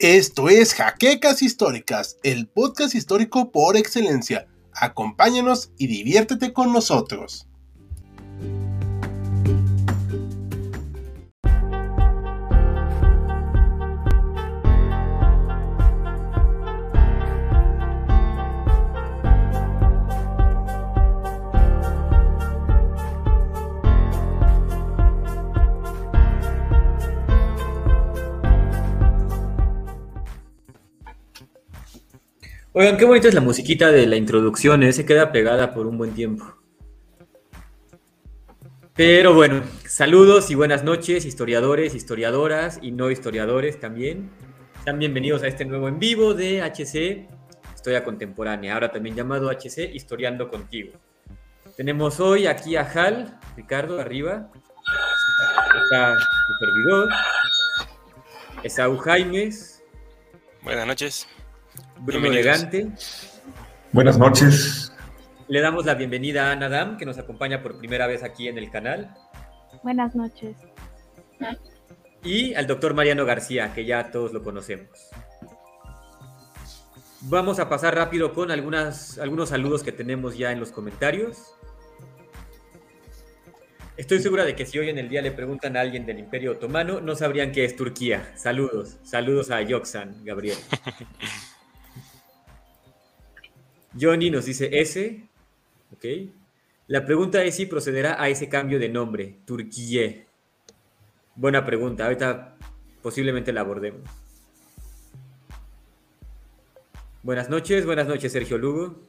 Esto es Jaquecas Históricas, el podcast histórico por excelencia. Acompáñanos y diviértete con nosotros. Oigan, qué bonita es la musiquita de la introducción, ¿eh? se queda pegada por un buen tiempo. Pero bueno, saludos y buenas noches, historiadores, historiadoras y no historiadores también. Sean bienvenidos a este nuevo en vivo de HC Historia Contemporánea, ahora también llamado HC Historiando Contigo. Tenemos hoy aquí a Hal, Ricardo, arriba. Está su servidor. Esaú Jaimes. Buenas noches. Bruno Elegante. Buenas noches. Le damos la bienvenida a Ana Dam, que nos acompaña por primera vez aquí en el canal. Buenas noches. Y al doctor Mariano García, que ya todos lo conocemos. Vamos a pasar rápido con algunas, algunos saludos que tenemos ya en los comentarios. Estoy segura de que si hoy en el día le preguntan a alguien del Imperio Otomano, no sabrían qué es Turquía. Saludos, saludos a Yoxan, Gabriel. Johnny nos dice S. Ok. La pregunta es si procederá a ese cambio de nombre, Turquía. Buena pregunta. Ahorita posiblemente la abordemos. Buenas noches, buenas noches, Sergio Lugo.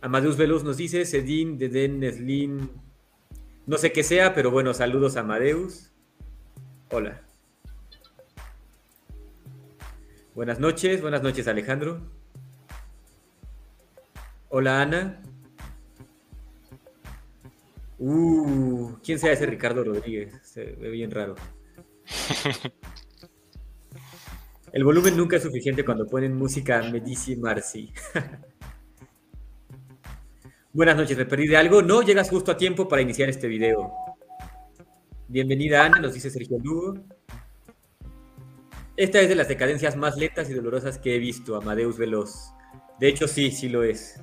Amadeus Veloz nos dice, Sedin, Deden, Neslin, no sé qué sea, pero bueno, saludos a Amadeus. Hola. Buenas noches, buenas noches, Alejandro. Hola Ana. Uh, ¿quién sea ese Ricardo Rodríguez? Se ve bien raro. El volumen nunca es suficiente cuando ponen música Medici Marci. Buenas noches, ¿me perdí de algo? No, llegas justo a tiempo para iniciar este video. Bienvenida Ana, nos dice Sergio Lugo. Esta es de las decadencias más lentas y dolorosas que he visto, Amadeus Veloz. De hecho, sí, sí lo es.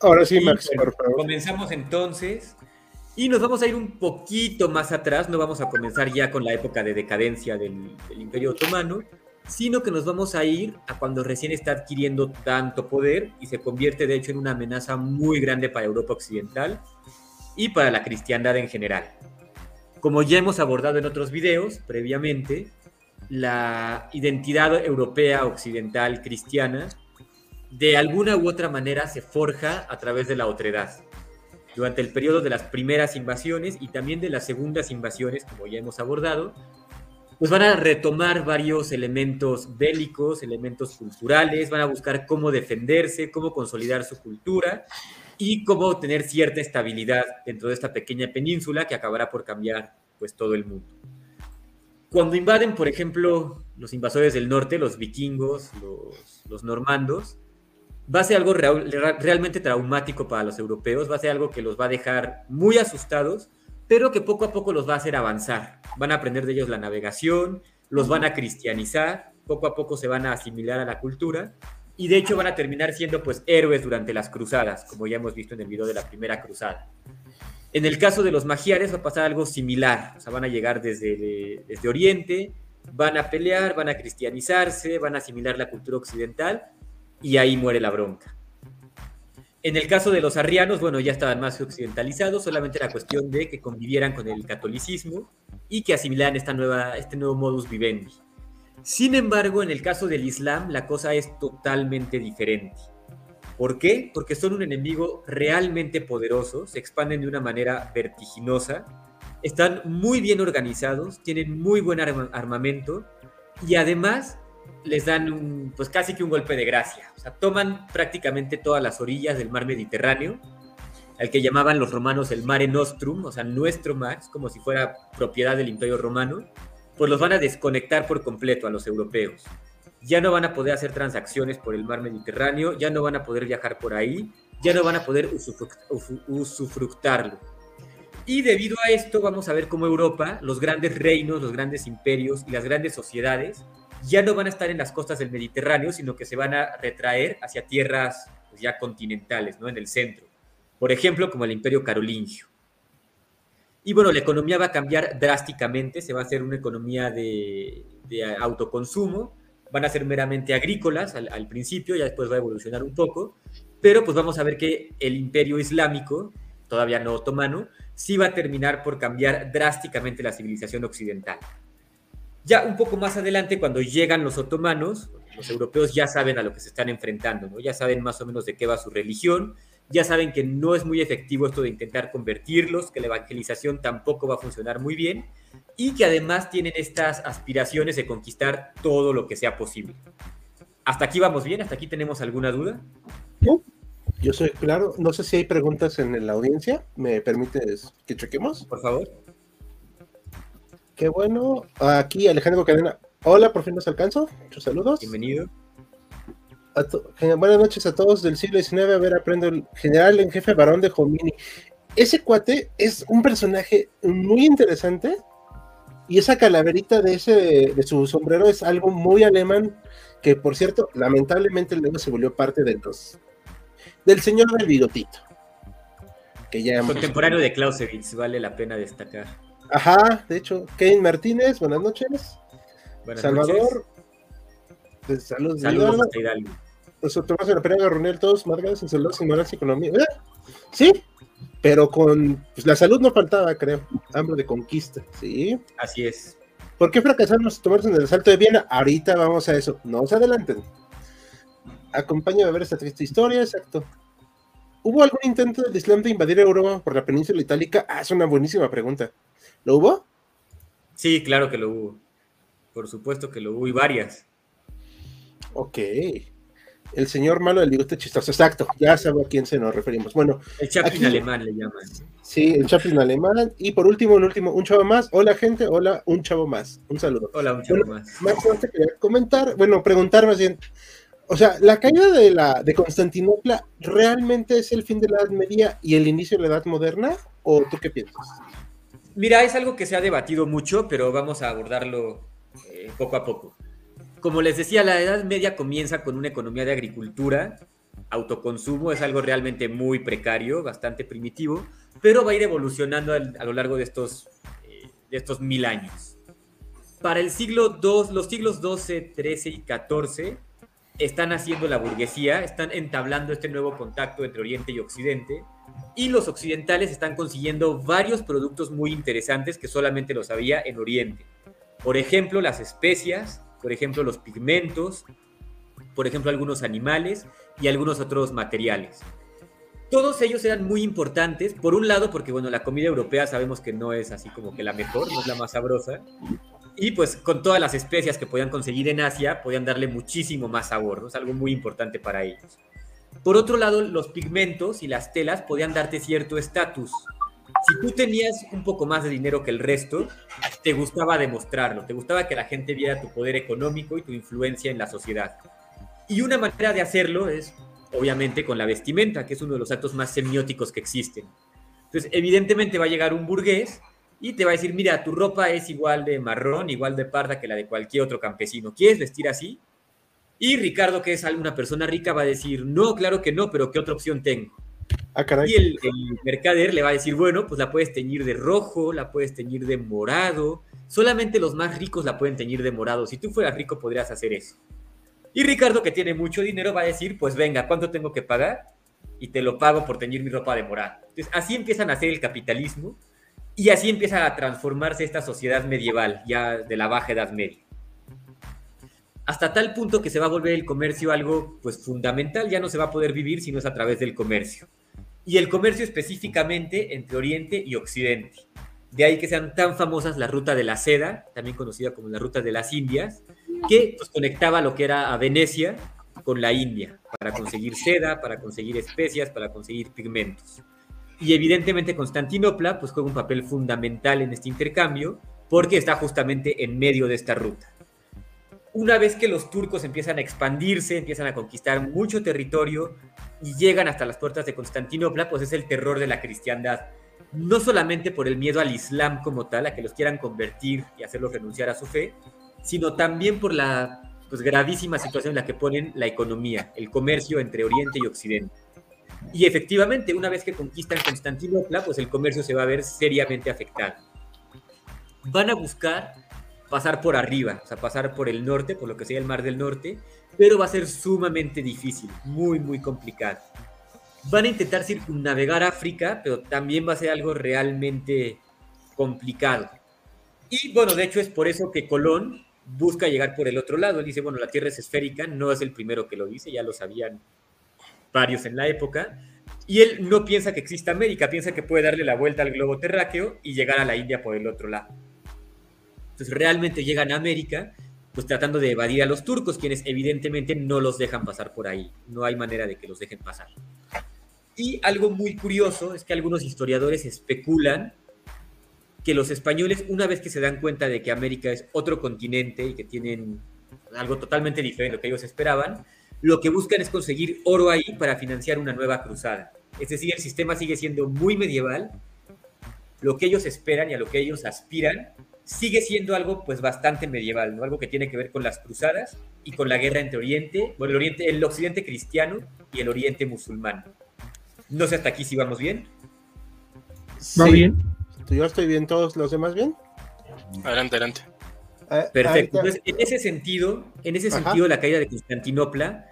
Ahora sí, Max, por favor. Comenzamos entonces y nos vamos a ir un poquito más atrás, no vamos a comenzar ya con la época de decadencia del, del, Imperio Otomano, sino que nos vamos a ir a cuando recién está adquiriendo tanto poder y se convierte de hecho en una amenaza muy grande para Europa Occidental y para la cristiandad en general. Como ya hemos abordado en otros videos previamente, la identidad europea occidental cristiana de alguna u otra manera se forja a través de la otredad. Durante el periodo de las primeras invasiones y también de las segundas invasiones, como ya hemos abordado, pues van a retomar varios elementos bélicos, elementos culturales, van a buscar cómo defenderse, cómo consolidar su cultura y cómo tener cierta estabilidad dentro de esta pequeña península que acabará por cambiar pues todo el mundo. Cuando invaden, por ejemplo, los invasores del norte, los vikingos, los, los normandos, va a ser algo real, realmente traumático para los europeos, va a ser algo que los va a dejar muy asustados, pero que poco a poco los va a hacer avanzar. Van a aprender de ellos la navegación, los van a cristianizar, poco a poco se van a asimilar a la cultura y de hecho van a terminar siendo pues héroes durante las cruzadas, como ya hemos visto en el video de la primera cruzada. En el caso de los magiares va a pasar algo similar, o sea, van a llegar desde, desde Oriente, van a pelear, van a cristianizarse, van a asimilar la cultura occidental y ahí muere la bronca. En el caso de los arrianos, bueno, ya estaban más occidentalizados, solamente era cuestión de que convivieran con el catolicismo y que asimilaran esta nueva, este nuevo modus vivendi. Sin embargo, en el caso del Islam, la cosa es totalmente diferente. ¿Por qué? Porque son un enemigo realmente poderoso, se expanden de una manera vertiginosa, están muy bien organizados, tienen muy buen armamento y además les dan un, pues casi que un golpe de gracia. O sea, toman prácticamente todas las orillas del mar Mediterráneo, al que llamaban los romanos el Mare Nostrum, o sea, nuestro mar, como si fuera propiedad del Imperio Romano, pues los van a desconectar por completo a los europeos. Ya no van a poder hacer transacciones por el mar Mediterráneo, ya no van a poder viajar por ahí, ya no van a poder usufructarlo. Y debido a esto vamos a ver cómo Europa, los grandes reinos, los grandes imperios y las grandes sociedades ya no van a estar en las costas del Mediterráneo, sino que se van a retraer hacia tierras pues, ya continentales, ¿no? En el centro. Por ejemplo, como el Imperio Carolingio. Y bueno, la economía va a cambiar drásticamente, se va a hacer una economía de, autoconsumo, van a ser meramente agrícolas al, al, principio, ya después va a evolucionar un poco, pero pues vamos a ver que el imperio islámico, todavía no otomano, sí va a terminar por cambiar drásticamente la civilización occidental. Ya un poco más adelante, cuando llegan los otomanos, los europeos ya saben a lo que se están enfrentando, ¿no? ya saben más o menos de qué va su religión, ya saben que no es muy efectivo esto de intentar convertirlos, que la evangelización tampoco va a funcionar muy bien y que además tienen estas aspiraciones de conquistar todo lo que sea posible. ¿Hasta aquí vamos bien? ¿Hasta aquí tenemos alguna duda? Yo soy claro. No sé si hay preguntas en la audiencia. ¿Me permites que chequemos? Por favor. Qué bueno. Aquí Alejandro Cadena. Hola, por fin nos alcanzo. Muchos saludos. Bienvenido. buenas noches a todos del siglo XIX. A ver, aprendo el general en jefe varón de Jomini. Ese cuate es un personaje muy interesante. Y esa calaverita de ese de su sombrero es algo muy alemán. Que por cierto, lamentablemente luego se volvió parte de los del señor del bigotito. Que ya Contemporáneo de Clausewitz, vale la pena destacar. Ajá, de hecho, Kevin Martínez, buenas noches. Buenas Salvador. Noches. Saludos, Saludos hasta Hidalgo. Nosotros en la pena reunir todos, Margas, en salud, sin y economía. ¿Eh? Sí, pero con pues, la salud no faltaba, creo. Hambre de conquista, sí. Así es. ¿Por qué fracasaron los tomaron en el asalto de Viena? Ahorita vamos a eso. No se adelanten. Acompáñame a ver esta triste historia, exacto. ¿Hubo algún intento del Islam de invadir Europa por la península itálica? Ah, es una buenísima pregunta. ¿Lo hubo? Sí, claro que lo hubo. Por supuesto que lo hubo y varias. Ok. El señor malo del bigote chistoso, exacto. Ya sabe a quién se nos referimos. Bueno. El Chaplin alemán le llaman. Sí, el Chaplin alemán. Y por último, un último, un chavo más. Hola, gente. Hola, un chavo más. Un saludo. Hola, un chavo más. Más quería comentar, bueno, preguntar más bien. O sea, la caída de la de Constantinopla realmente es el fin de la Edad Media y el inicio de la Edad Moderna, o tú qué piensas? Mira, es algo que se ha debatido mucho, pero vamos a abordarlo eh, poco a poco. Como les decía, la Edad Media comienza con una economía de agricultura, autoconsumo, es algo realmente muy precario, bastante primitivo, pero va a ir evolucionando a, lo largo de estos, eh, de estos mil años. Para el siglo II, los siglos XII, XIII y XIV, están haciendo la burguesía, están entablando este nuevo contacto entre Oriente y Occidente, y los occidentales están consiguiendo varios productos muy interesantes que solamente los había en Oriente. Por ejemplo, las especias, por ejemplo, los pigmentos, por ejemplo, algunos animales y algunos otros materiales. Todos ellos eran muy importantes, por un lado porque, bueno, la comida europea sabemos que no es así como que la mejor, no es la más sabrosa, y pues con todas las especias que podían conseguir en Asia, podían darle muchísimo más sabor, ¿no? Es algo muy importante para ellos. Por otro lado, los pigmentos y las telas podían darte cierto estatus. Si tú tenías un poco más de dinero que el resto, te gustaba demostrarlo, te gustaba que la gente viera tu poder económico y tu influencia en la sociedad. Y una manera de hacerlo es, obviamente, con la vestimenta, que es uno de los actos más semióticos que existen. Entonces, evidentemente va a llegar un burgués y te va a decir, mira, tu ropa es igual de marrón, igual de parda que la de cualquier otro campesino. ¿Quieres vestir así? Y Ricardo, que es una persona rica, va a decir, no, claro que no, pero ¿qué otra opción tengo? Ah, y el, mercader le va a decir, bueno, pues la puedes teñir de rojo, la puedes teñir de morado. Solamente los más ricos la pueden teñir de morado. Si tú fueras rico, podrías hacer eso. Y Ricardo, que tiene mucho dinero, va a decir, pues venga, ¿cuánto tengo que pagar? Y te lo pago por teñir mi ropa de morado. Entonces, así empiezan a hacer el capitalismo y así empieza a transformarse esta sociedad medieval, ya de la baja edad media. Hasta tal punto que se va a volver el comercio algo pues fundamental, ya no se va a poder vivir si no es a través del comercio. Y el comercio específicamente entre Oriente y Occidente. De ahí que sean tan famosas la ruta de la seda, también conocida como la ruta de las Indias, que pues, conectaba lo que era a Venecia con la India, para conseguir seda, para conseguir especias, para conseguir pigmentos. Y evidentemente Constantinopla pues juega un papel fundamental en este intercambio porque está justamente en medio de esta ruta. Una vez que los turcos empiezan a expandirse, empiezan a conquistar mucho territorio y llegan hasta las puertas de Constantinopla, pues es el terror de la cristiandad. no solamente por el miedo al Islam como tal, a que los quieran convertir y hacerlos renunciar a su fe, sino también por la pues, gravísima situación en la que ponen la economía, el comercio entre Oriente y Occidente. Y efectivamente, una vez que conquistan Constantinopla, pues el comercio se va a ver seriamente afectado. Van a buscar pasar por arriba, o sea, pasar por el norte, por lo que sea el Mar del Norte, pero va a ser sumamente difícil, muy, muy complicado. Van a intentar circunnavegar África, pero también va a ser algo realmente complicado. Y bueno, de hecho es por eso que Colón busca llegar por el otro lado. Él dice, bueno, la Tierra es esférica, no es el primero que lo dice, ya lo sabían varios en la época. Y él no piensa que exista América, piensa que puede darle la vuelta al globo terráqueo y llegar a la India por el otro lado. Entonces realmente llegan a América, pues tratando de evadir a los turcos, quienes evidentemente no los dejan pasar por ahí. No hay manera de que los dejen pasar. Y algo muy curioso es que algunos historiadores especulan que los españoles, una vez que se dan cuenta de que América es otro continente y que tienen algo totalmente diferente de lo que ellos esperaban, lo que buscan es conseguir oro ahí para financiar una nueva cruzada. Es decir, el sistema sigue siendo muy medieval. Lo que ellos esperan y a lo que ellos aspiran sigue siendo algo pues bastante medieval, ¿no? Algo que tiene que ver con las cruzadas y con la guerra entre Oriente, bueno, el Oriente, el Occidente cristiano y el Oriente musulmán. No sé hasta aquí si vamos bien. Va bien. Yo estoy bien, todos los demás bien. Adelante, adelante. Perfecto. Entonces, en ese sentido, en ese sentido, la caída de Constantinopla,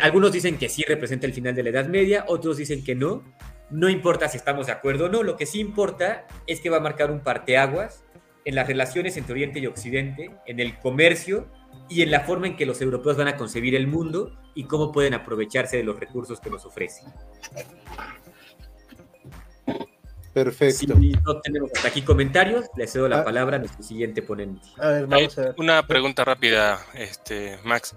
algunos dicen que sí representa el final de la Edad Media, otros dicen que no. No importa si estamos de acuerdo o no, lo que sí importa es que va a marcar un parteaguas en las relaciones entre Oriente y Occidente, en el comercio y en la forma en que los europeos van a concebir el mundo y cómo pueden aprovecharse de los recursos que nos ofrece. Perfecto. Si no tenemos hasta aquí comentarios, le cedo la ah. palabra a nuestro siguiente ponente. Una pregunta rápida, este, Max.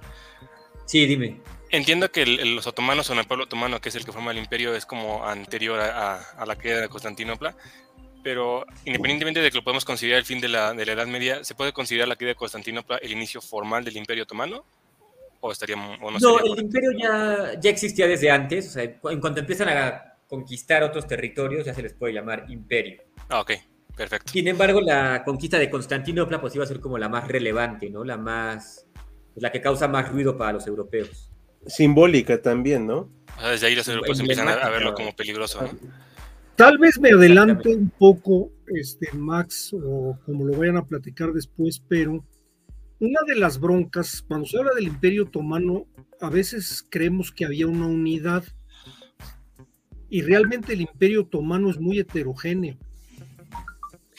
Sí, dime. Entiendo que los otomanos o el pueblo otomano, que es el que forma el imperio, es como anterior a, la caída de Constantinopla, pero independientemente de que lo podemos considerar el fin de la, de la, Edad Media, ¿se puede considerar la caída de Constantinopla el inicio formal del imperio otomano? ¿O estaría, o no, no el imperio ya, ya existía desde antes, o sea, en cuanto empiezan a conquistar otros territorios, ya se les puede llamar imperio. Ah, ok, perfecto. Sin embargo, la conquista de Constantinopla pues iba a ser como la más relevante, ¿no? La más, la que causa más ruido para los europeos. Simbólica también, ¿no? desde ahí los europeos empiezan a, verlo como peligroso, ¿no? Tal vez me adelante un poco, este, Max, o como lo vayan a platicar después, pero una de las broncas, cuando se habla del Imperio Otomano, a veces creemos que había una unidad y realmente el imperio otomano es muy heterogéneo.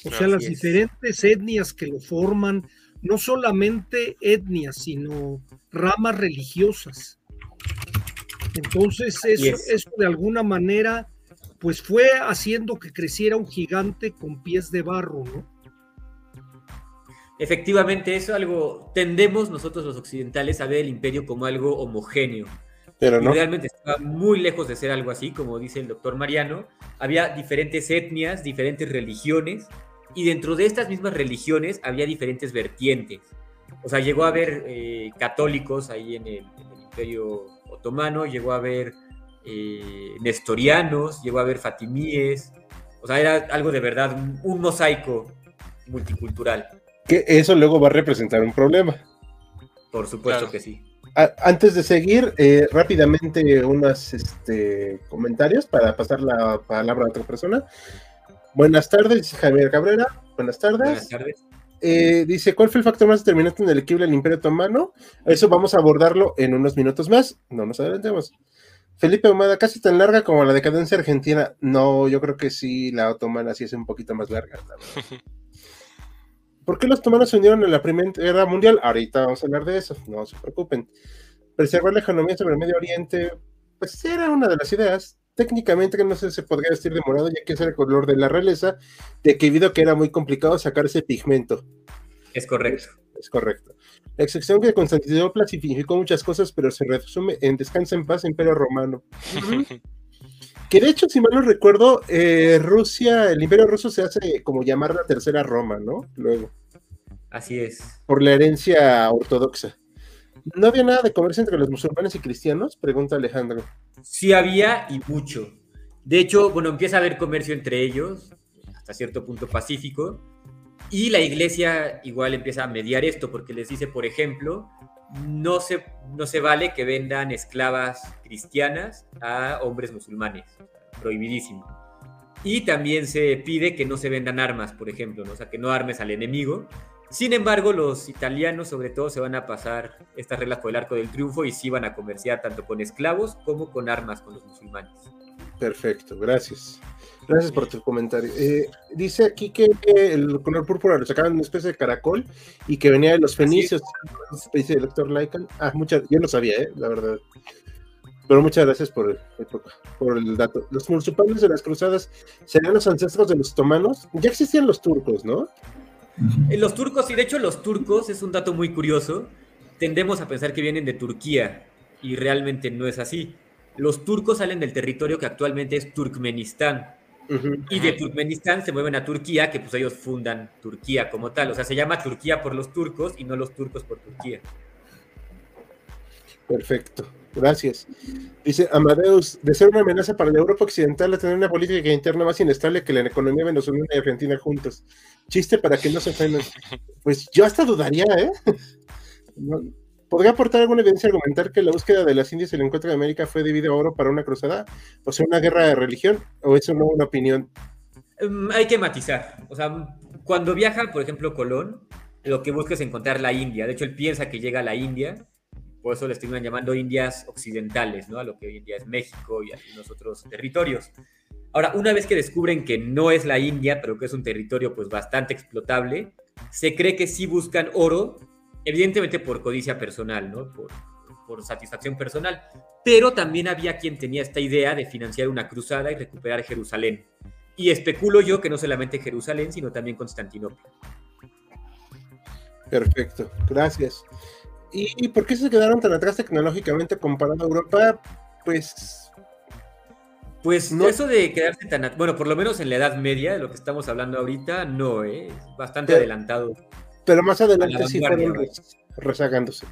O sea, las diferentes etnias que lo forman, no solamente etnias, sino ramas religiosas. Entonces, eso, eso de alguna manera, pues fue haciendo que creciera un gigante con pies de barro, ¿no? Efectivamente, eso algo, tendemos nosotros los occidentales a ver el imperio como algo homogéneo, pero no. realmente estaba muy lejos de ser algo así, como dice el doctor Mariano. Había diferentes etnias, diferentes religiones, y dentro de estas mismas religiones había diferentes vertientes. O sea, llegó a haber eh, católicos ahí en el, Imperio Otomano, llegó a haber eh, nestorianos, llegó a haber fatimíes. O sea, era algo de verdad, un, mosaico multicultural. Que eso luego va a representar un problema. Por supuesto que sí antes de seguir, eh, rápidamente unos este, comentarios para pasar la palabra a otra persona. Buenas tardes, dice Javier Cabrera. Buenas tardes. Buenas tardes. Eh, dice, ¿cuál fue el factor más determinante en el equilibrio del Imperio Otomano? Eso vamos a abordarlo en unos minutos más. No nos adelantemos. Felipe Humada, casi tan larga como la decadencia argentina. No, yo creo que sí, la otomana sí es un poquito más larga. ¿Por qué los otomanos se unieron en la Primera Guerra Mundial? Ahorita vamos a hablar de eso, no se preocupen. Preservar la economía sobre el Medio Oriente, pues era una de las ideas. Técnicamente no sé si se podría vestir de morado, ya que es el color de la realeza, de que debido a que era muy complicado sacar ese pigmento. Es correcto. Es, correcto. La excepción que Constantinopla significó muchas cosas, pero se resume en descansa en paz, Imperio Romano. que de hecho, si mal no recuerdo, eh, Rusia, el Imperio Ruso se hace como llamar la tercera Roma, ¿no? Luego. Así es. Por la herencia ortodoxa. ¿No había nada de comercio entre los musulmanes y cristianos? Pregunta Alejandro. Sí había y mucho. De hecho, bueno, empieza a haber comercio entre ellos, hasta cierto punto pacífico, y la iglesia igual empieza a mediar esto, porque les dice, por ejemplo, no se, no se vale que vendan esclavas cristianas a hombres musulmanes, prohibidísimo. Y también se pide que no se vendan armas, por ejemplo, ¿no? o sea, que no armes al enemigo. Sin embargo, los italianos sobre todo se van a pasar estas reglas por el arco del triunfo y sí van a comerciar tanto con esclavos como con armas con los musulmanes. Perfecto, gracias. Gracias por tu comentario. Eh, dice aquí que el color púrpura lo sacaban una especie de caracol y que venía de los fenicios, especie de doctor Lycan. Ah, muchas, yo no sabía, eh, la verdad. Pero muchas gracias por el, por el dato. Los musulmanes de las cruzadas serían los ancestros de los otomanos. Ya existían los turcos, ¿no? Eh, los turcos, y de hecho los turcos, es un dato muy curioso, tendemos a pensar que vienen de Turquía y realmente no es así. Los turcos salen del territorio que actualmente es Turkmenistán. Y de Turkmenistán se mueven a Turquía, que pues ellos fundan Turquía como tal. O sea, se llama Turquía por los turcos y no los turcos por Turquía. Perfecto, gracias. Dice Amadeus, de ser una amenaza para la Europa Occidental a tener una política interna más inestable que la economía venezolana y argentina juntos. Chiste para que no se ofendan. Pues yo hasta dudaría, ¿eh? ¿Podría aportar alguna evidencia argumentar que la búsqueda de las Indias y el encuentro de América fue debido a oro para una cruzada? ¿O sea, una guerra de religión? ¿O eso no una opinión? Um, hay que matizar. O sea, cuando viaja, por ejemplo, Colón, lo que busca es encontrar la India. De hecho, él piensa que llega a la India por eso le estuvieron llamando Indias occidentales, ¿no? A lo que hoy en día es México y algunos otros territorios. Ahora, una vez que descubren que no es la India, pero que es un territorio pues bastante explotable, se cree que sí buscan oro, evidentemente por codicia personal, ¿no? Por, por satisfacción personal, pero también había quien tenía esta idea de financiar una cruzada y recuperar Jerusalén. Y especulo yo que no solamente Jerusalén, sino también Constantinopla. Perfecto, gracias. ¿Y por qué se quedaron tan atrás tecnológicamente comparado a Europa? Pues. Pues no. eso de quedarse tan. Bueno, por lo menos en la Edad Media, de lo que estamos hablando ahorita, no, ¿eh? es bastante adelantado. Pero más adelante sí fueron rezagándose.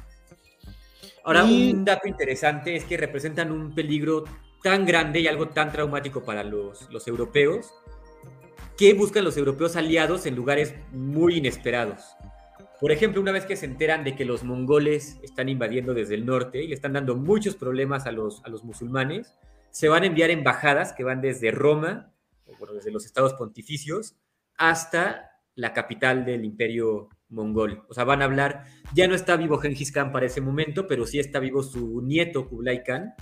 Ahora, y... un dato interesante es que representan un peligro tan grande y algo tan traumático para los, los europeos que buscan los europeos aliados en lugares muy inesperados. Por ejemplo, una vez que se enteran de que los mongoles están invadiendo desde el norte y le están dando muchos problemas a los, a los musulmanes, se van a enviar embajadas que van desde Roma, o bueno, desde los estados pontificios, hasta la capital del imperio mongol. O sea, van a hablar, ya no está vivo Genghis Khan para ese momento, pero sí está vivo su nieto Kublai Khan,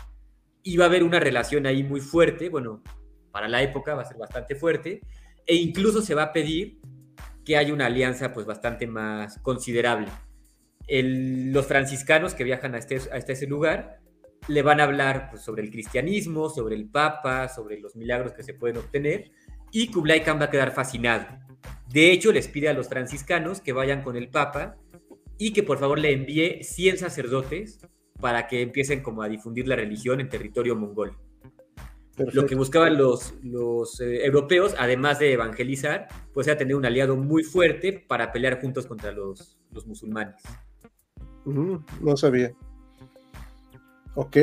y va a haber una relación ahí muy fuerte, bueno, para la época va a ser bastante fuerte, e incluso se va a pedir que hay una alianza pues bastante más considerable. Los franciscanos que viajan a este, a este lugar le van a hablar pues, sobre el cristianismo, sobre el Papa, sobre los milagros que se pueden obtener, y Kublai Khan va a quedar fascinado. De hecho, les pide a los franciscanos que vayan con el Papa y que por favor le envíe 100 sacerdotes para que empiecen como a difundir la religión en territorio mongol. Perfecto. Lo que buscaban los, los eh, europeos, además de evangelizar, pues era tener un aliado muy fuerte para pelear juntos contra los, los musulmanes. Uh, no sabía. Ok,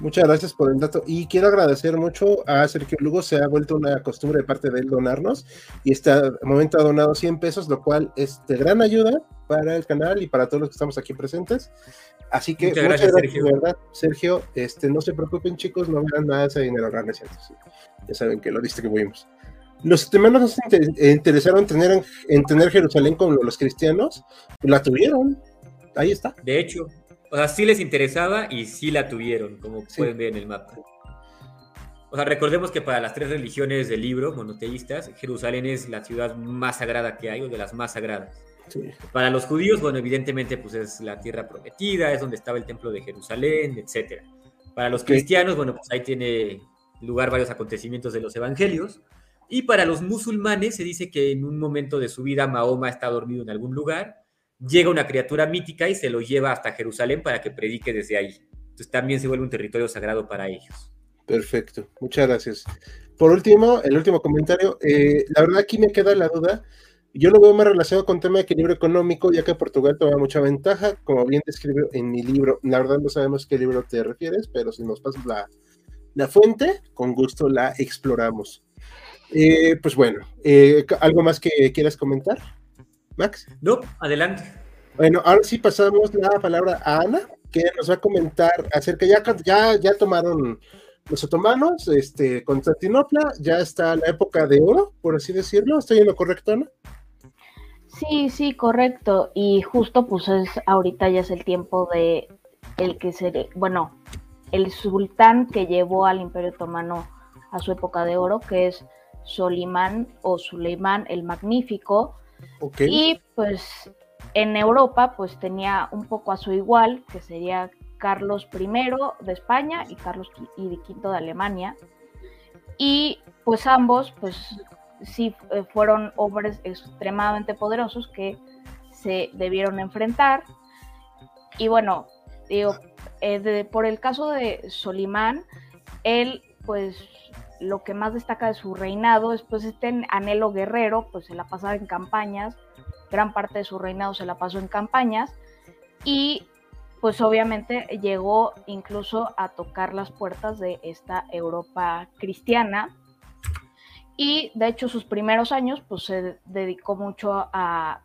muchas gracias por el dato. Y quiero agradecer mucho a Sergio Lugo, se ha vuelto una costumbre de parte de él donarnos. Y este momento ha donado 100 pesos, lo cual es de gran ayuda para el canal y para todos los que estamos aquí presentes. Así que muchas, muchas gracias, gracias Sergio. verdad, Sergio. Este, no se preocupen, chicos, no verán nada de ese dinero realmente. Ya saben que lo fuimos. Los temenos no se interesaron en en tener Jerusalén como los cristianos, la tuvieron. Ahí está. De hecho, o sea, sí les interesaba y sí la tuvieron, como sí. pueden ver en el mapa. O sea, recordemos que para las tres religiones del libro, monoteístas, Jerusalén es la ciudad más sagrada que hay, o de las más sagradas. Sí. Para los judíos, bueno, evidentemente, pues es la tierra prometida, es donde estaba el templo de Jerusalén, etc. Para los cristianos, bueno, pues ahí tiene lugar varios acontecimientos de los evangelios. Y para los musulmanes se dice que en un momento de su vida Mahoma está dormido en algún lugar llega una criatura mítica y se lo lleva hasta Jerusalén para que predique desde ahí. Entonces también se vuelve un territorio sagrado para ellos. Perfecto, muchas gracias. Por último, el último comentario, eh, la verdad aquí me queda la duda, yo lo veo más relacionado con tema de equilibrio económico, ya que Portugal toma mucha ventaja, como bien describió en mi libro, la verdad no sabemos qué libro te refieres, pero si nos pasas la, la fuente, con gusto la exploramos. Eh, pues bueno, eh, ¿algo más que quieras comentar, Max? No, adelante. Bueno, ahora sí pasamos la palabra a Ana, que nos va a comentar acerca, ya, ya, ya tomaron los otomanos, este, Constantinopla, ya está la época de oro, por así decirlo. ¿Estoy en lo correcto, Ana? Sí, sí, correcto. Y justo pues es ahorita ya es el tiempo de el que se, bueno, el sultán que llevó al Imperio Otomano a su época de oro, que es Solimán o Suleimán el Magnífico. Y pues en Europa pues tenía un poco a su igual, que sería Carlos I de España y Carlos V de Alemania. Y pues ambos pues sí eh, fueron hombres extremadamente poderosos que se debieron enfrentar. Y bueno, digo, eh, por el caso de Solimán, él pues lo que más destaca de su reinado es pues este anhelo guerrero, pues se la pasaba en campañas, gran parte de su reinado se la pasó en campañas y pues obviamente llegó incluso a tocar las puertas de esta Europa cristiana y de hecho sus primeros años pues se dedicó mucho a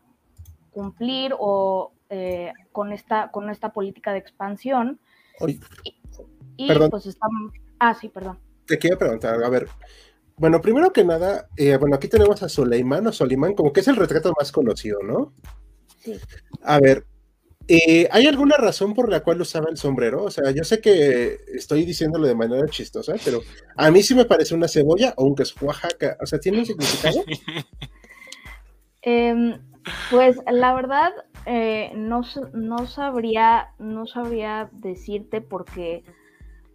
cumplir o eh, con, esta, con esta política de expansión. y, pues estamos... Ah, sí, perdón. Te quiero preguntar, a ver, bueno, primero que nada, eh, bueno, aquí tenemos a Soleimán o Solimán, como que es el retrato más conocido, ¿no? Sí. A ver, eh, ¿Hay alguna razón por la cual usaba el sombrero? O sea, yo sé que estoy diciéndolo de manera chistosa, pero a mí sí me parece una cebolla o un queso Oaxaca. O sea, ¿tiene un significado? Em, pues la verdad, eh, no, no, sabría, no sabría decirte porque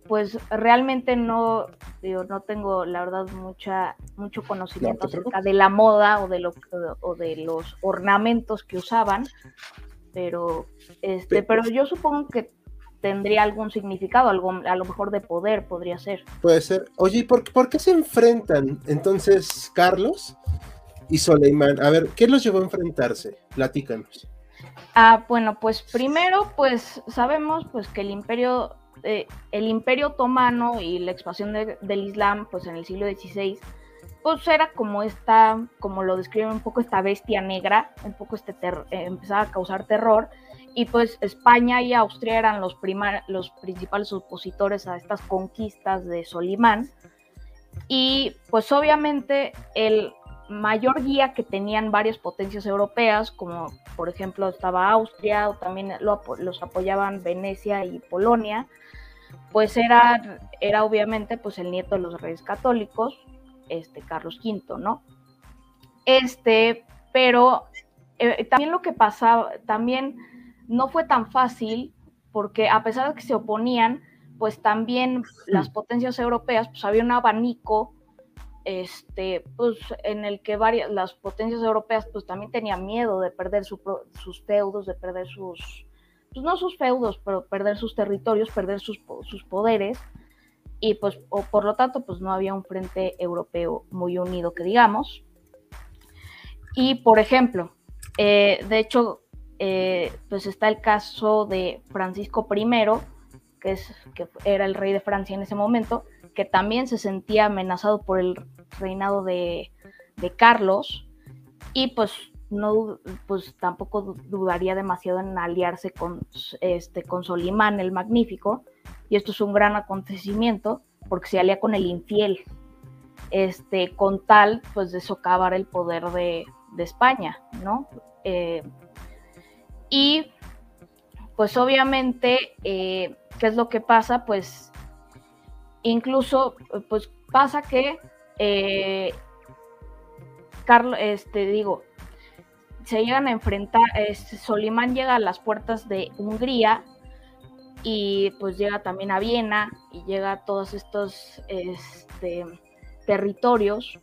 pues realmente no, digo, no tengo la verdad mucha, mucho conocimiento acerca de la moda o de, lo, o de los ornamentos que usaban pero este, pero yo supongo que tendría algún significado, algo, a lo mejor de poder podría ser. Puede ser. Oye, ¿y por, por qué se enfrentan entonces Carlos y Soleimán? A ver, ¿qué los llevó a enfrentarse? Platícanos. Ah, bueno, pues primero, pues sabemos pues que el imperio, eh, el imperio otomano y la expansión del Islam, pues en el siglo XVI, pues era como esta, como lo describen un poco esta bestia negra, un poco este eh, empezaba a causar terror, y pues España y Austria eran los, los principales opositores a estas conquistas de Solimán, y pues obviamente el mayor guía que tenían varias potencias europeas, como por ejemplo estaba Austria, o también los apoyaban Venecia y Polonia, pues era, era obviamente pues el nieto de los reyes católicos, este, Carlos V, ¿no? Este, pero eh, también lo que pasaba, también no fue tan fácil, porque a pesar de que se oponían, pues también las potencias europeas, pues había un abanico, este, pues en el que varias, las potencias europeas, pues también tenían miedo de perder sus feudos, de perder sus, pues no sus feudos, pero perder sus territorios, perder sus, sus poderes, y pues o por lo tanto pues no había un frente europeo muy unido que digamos. Y por ejemplo, eh, de hecho, eh, pues está el caso de Francisco I, que, es, que era el rey de Francia en ese momento, que también se sentía amenazado por el reinado de, Carlos y pues no pues tampoco dudaría demasiado en aliarse con este con Solimán el Magnífico y esto es un gran acontecimiento porque se alía con el infiel, este, con tal pues de socavar el poder de, España, ¿no? Eh, y pues obviamente, eh, ¿qué es lo que pasa? Pues incluso, pues pasa que eh, Carlos, este, digo, se llegan a enfrentar, este, Solimán llega a las puertas de Hungría y pues llega también a Viena y llega a todos estos este, territorios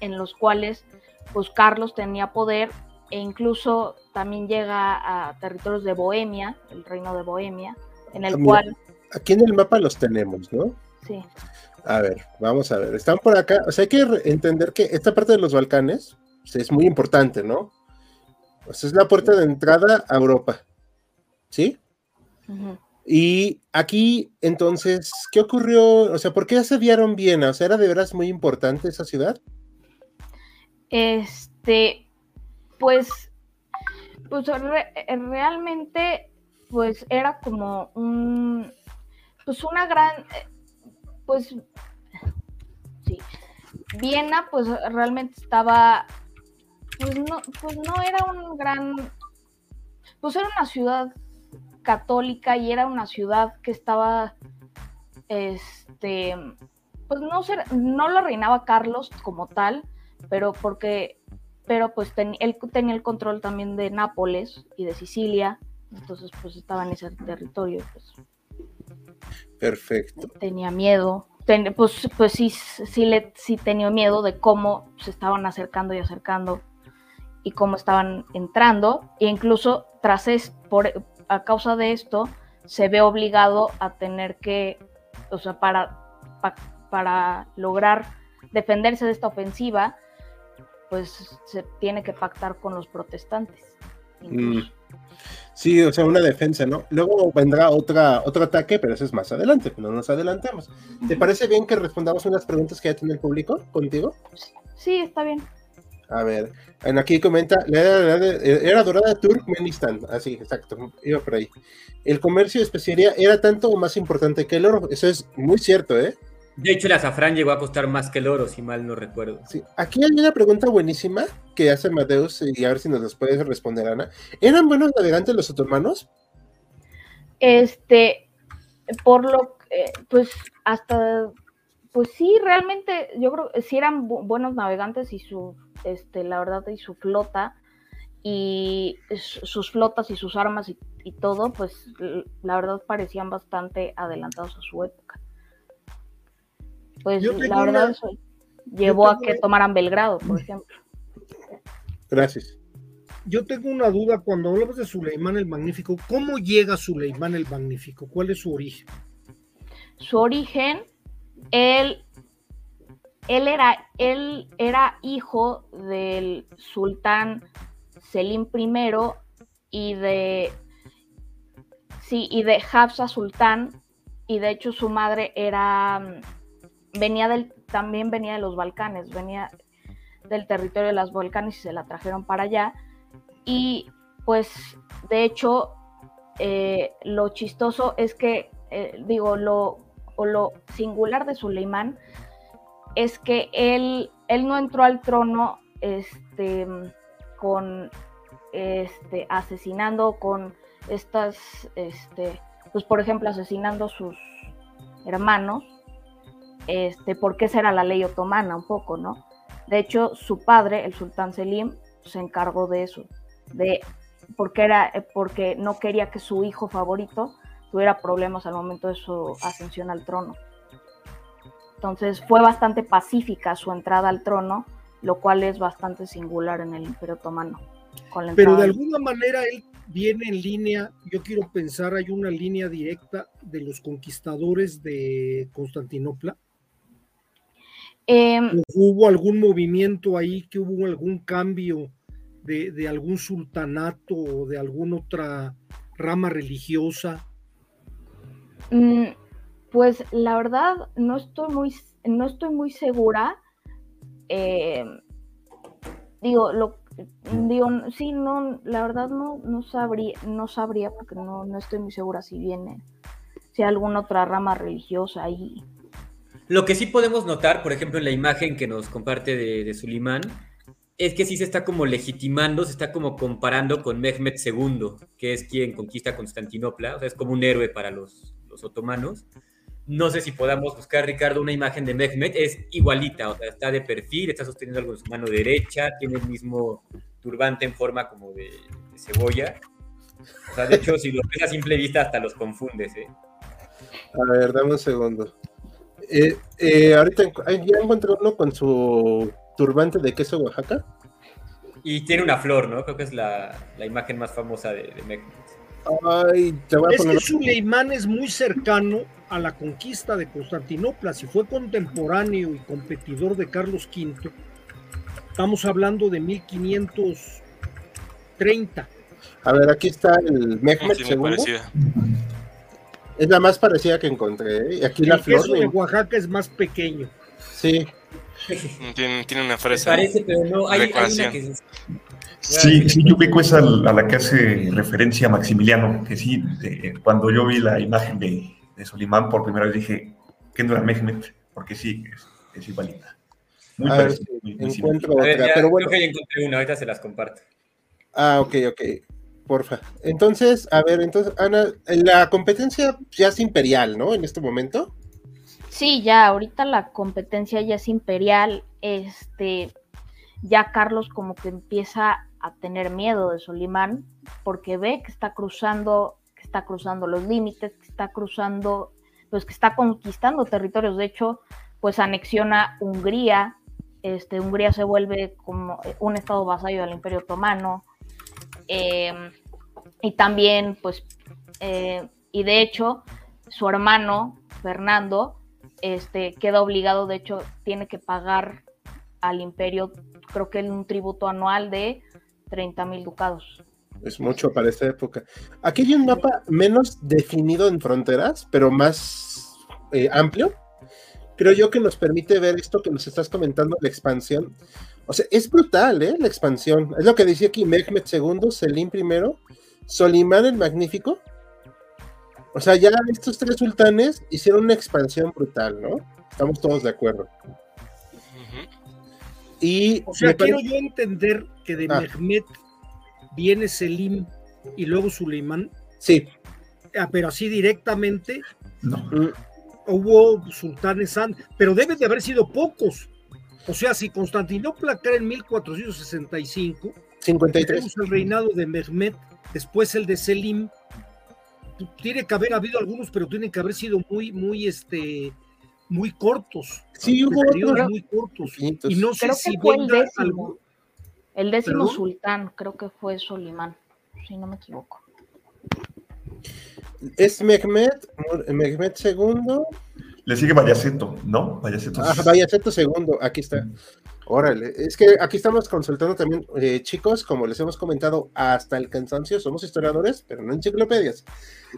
en los cuales pues Carlos tenía poder e incluso también llega a territorios de Bohemia, el reino de Bohemia, en el cual... Aquí en el mapa los tenemos, ¿no? Sí. A ver, vamos a ver, están por acá, o sea, hay que entender que esta parte de los Balcanes pues, es muy importante, ¿no? Pues es la puerta de entrada a Europa, ¿sí? Y aquí, entonces, ¿qué ocurrió? O sea, ¿por qué asediaron Viena? O sea, ¿era de veras muy importante esa ciudad? Este, pues, pues realmente, pues era como un, pues una gran, pues, sí, Viena, pues realmente estaba, pues no, pues no era un gran, pues era una ciudad católica y era una ciudad que estaba, este, pues no, no lo reinaba Carlos como tal, pero porque, pero pues él tenía el control también de Nápoles y de Sicilia, entonces pues estaba en ese territorio, pues. Perfecto. Tenía miedo, pues, pues sí, sí, le, sí tenía miedo de cómo se estaban acercando y acercando y cómo estaban entrando, e incluso tras es, por, a causa de esto, se ve obligado a tener que, o sea, para, para lograr defenderse de esta ofensiva, pues se tiene que pactar con los protestantes. Mm. Sí, o sea, una defensa, ¿no? Luego vendrá otra, otro ataque, pero eso es más adelante, no nos adelantamos. ¿Te parece bien que respondamos unas preguntas que ya tiene el público contigo? Sí, está bien. A ver, aquí comenta, la era, dorada de Turkmenistán, así, exacto, iba por ahí. El comercio de especiería era tanto o más importante que el oro, eso es muy cierto, ¿eh? De hecho, el azafrán llegó a costar más que el oro, si mal no recuerdo. Sí, aquí hay una pregunta buenísima que hace Mateus y a ver si nos las puedes responder, Ana. ¿Eran buenos navegantes los otomanos? Este, por lo que, pues hasta, pues sí, realmente yo creo que sí eran buenos navegantes y su este, la verdad, y su flota, y sus flotas y sus armas y, todo, pues la verdad parecían bastante adelantados a su época. Pues la verdad eso llevó a que tomaran Belgrado, por ejemplo. Gracias. Yo tengo una duda cuando hablamos de Suleimán el Magnífico. ¿Cómo llega Suleimán el Magnífico? ¿Cuál es su origen? Su origen, él él era, él era hijo del sultán Selim I y de, sí, y de Hafsa Sultán, y de hecho su madre era, venía del, también venía de los Balcanes, venía del territorio de los Balcanes y se la trajeron para allá. Y pues, de hecho, eh, lo chistoso es que, eh, digo, lo, o lo singular de Suleimán es que él, él no entró al trono este, con este, asesinando con estas, este, pues por ejemplo, asesinando a sus hermanos, este, porque esa era la ley otomana un poco, ¿no? De hecho, su padre, el sultán Selim, se encargó de eso, de porque era porque no quería que su hijo favorito tuviera problemas al momento de su ascensión al trono. Entonces fue bastante pacífica su entrada al trono, lo cual es bastante singular en el Imperio Otomano. Pero de alguna manera él viene en línea, yo quiero pensar, hay una línea directa de los conquistadores de Constantinopla. Em, ¿Hubo algún movimiento ahí, que hubo algún cambio de, algún sultanato o de alguna otra rama religiosa? Mm, pues la verdad no estoy muy, no estoy muy segura. Eh, digo, lo, digo, sí, no, la verdad no, no sabría, no sabría porque no, no estoy muy segura si viene, si hay alguna otra rama religiosa ahí. Lo que sí podemos notar, por ejemplo, en la imagen que nos comparte de, de Sulimán, es que sí se está como legitimando, se está como comparando con Mehmed II, que es quien conquista Constantinopla, o sea, es como un héroe para los, otomanos. No sé si podamos buscar, Ricardo, una imagen de Mehmet. Es igualita, o sea, está de perfil, está sosteniendo algo en su mano derecha, tiene el mismo turbante en forma como de, cebolla. O sea, de hecho, si lo ves a simple vista, hasta los confundes, ¿eh? A ver, dame un segundo. Eh, eh, ahorita ya encontré uno con su turbante de queso Oaxaca. Y tiene una flor, ¿no? Creo que es la, imagen más famosa de, de Mehmet. Ay, te voy a es que Suleimán es muy cercano a la conquista de Constantinopla. Si fue contemporáneo y competidor de Carlos V, estamos hablando de 1530. A ver, aquí está el Mehmet II. Es la más parecida que encontré. ¿eh? Y aquí la El flor. queso de me- Oaxaca es más pequeño. Sí. Tiene, tiene una Me fresa. parece, pero no. Hay, hay una que es- Sí, sí, yo ubico esa a la que hace referencia Maximiliano, que sí, de- cuando yo vi la imagen de, de Solimán por primera vez dije, ¿qué no era Mehmet? Porque sí, es, es igualita. Muy A parecida, si muy- encuentro A ver, otra. ya, Pero bueno. creo que ya encontré una, ahorita se las comparto. Ah, ok, ok. Porfa. Entonces, a ver, entonces, Ana, la competencia ya es imperial, ¿no? En este momento. Sí, ya ahorita la competencia ya es imperial. Este, ya Carlos como que empieza a tener miedo de Solimán porque ve que está cruzando, que está cruzando los límites, que está cruzando, pues que está conquistando territorios. De hecho, pues anexiona Hungría. Este, Hungría se vuelve como un estado vasallo del Imperio Otomano. Eh, y también, pues, eh, y de hecho, su hermano, Fernando, este, queda obligado, de hecho, tiene que pagar al imperio, creo que un tributo anual de 30 mil ducados. Es mucho para esta época. Aquí hay un mapa menos definido en fronteras, pero más eh, amplio. Creo yo que nos permite ver esto que nos estás comentando, la expansión. O sea, es brutal, ¿eh? La expansión. Es lo que decía aquí Mehmet II, Selim I, Solimán el Magnífico. O sea, ya estos tres sultanes hicieron una expansión brutal, ¿no? Estamos todos de acuerdo. Y O sea, quiero yo entender que de Ah. Mehmet viene Selim y luego Suleimán, Sí, ah, pero así directamente No, mm, hubo sultanes antes, pero deben de haber sido pocos. O sea, si Constantinopla cae en 1465, 53. tenemos el reinado de Mehmet, después el de Selim, tiene que haber habido algunos, pero tienen que haber sido muy, muy, este, muy cortos. Sí, hubo otros. muy cortos. Y no sé Creo si fue el venga décimo. El décimo ¿Perdón? sultán, creo que fue Solimán, si no me equivoco. Es Mehmet, Mehmet II. Le sigue Vallaceto, ¿no? Vallaceto. Ah, Vallaceto segundo, aquí está. Órale, es que aquí estamos consultando también, eh, chicos, como les hemos comentado hasta el cansancio, somos historiadores, pero no enciclopedias.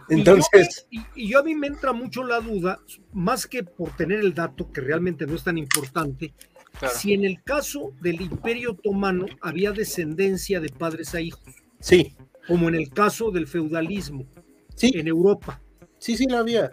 Entonces, Y yo, y- y yo a mí me entra mucho la duda, más que por tener el dato, que realmente no es tan importante, Claro. si en el caso del Imperio Otomano había descendencia de padres a hijos, sí, como en el caso del feudalismo sí, en Europa. sí, sí la había.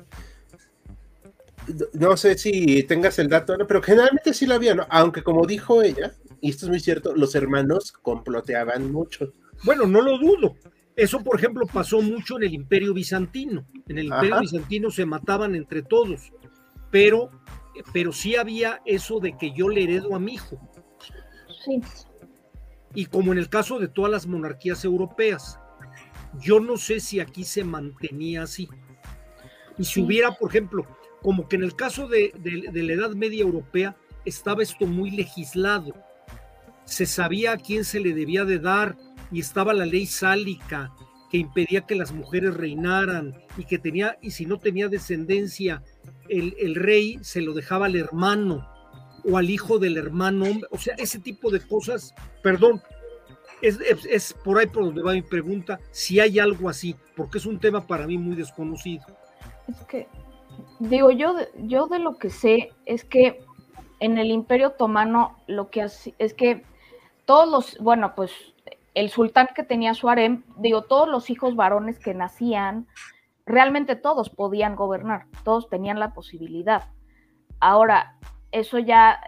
No sé si tengas el dato, ¿no? pero generalmente sí la había, ¿no? Aunque como dijo ella, y esto es muy cierto, los hermanos comploteaban mucho. Bueno, no lo dudo. Eso, por ejemplo, pasó mucho en el Imperio Bizantino. En el Imperio Ajá. Bizantino se mataban entre todos, pero, pero sí había eso de que yo le heredo a mi hijo. Sí, y como en el caso de todas las monarquías europeas. Yo no sé si aquí se mantenía así. Y si Sí. hubiera, por ejemplo, como que en el caso de, de- la Edad Media Europea estaba esto muy legislado. Se sabía a quién se le debía de dar y estaba la ley sálica que impedía que las mujeres reinaran y que tenía, y si no tenía descendencia, el, el rey se lo dejaba al hermano o al hijo del hermano, o sea, ese tipo de cosas, perdón, es, es- es por ahí por donde va mi pregunta, si hay algo así, porque es un tema para mí muy desconocido. es que, digo, yo yo de lo que sé es que en el Imperio Otomano lo que es que todos los, bueno, pues el sultán que tenía su harem, digo, todos los hijos varones que nacían, realmente todos podían gobernar, todos tenían la posibilidad. Ahora, eso ya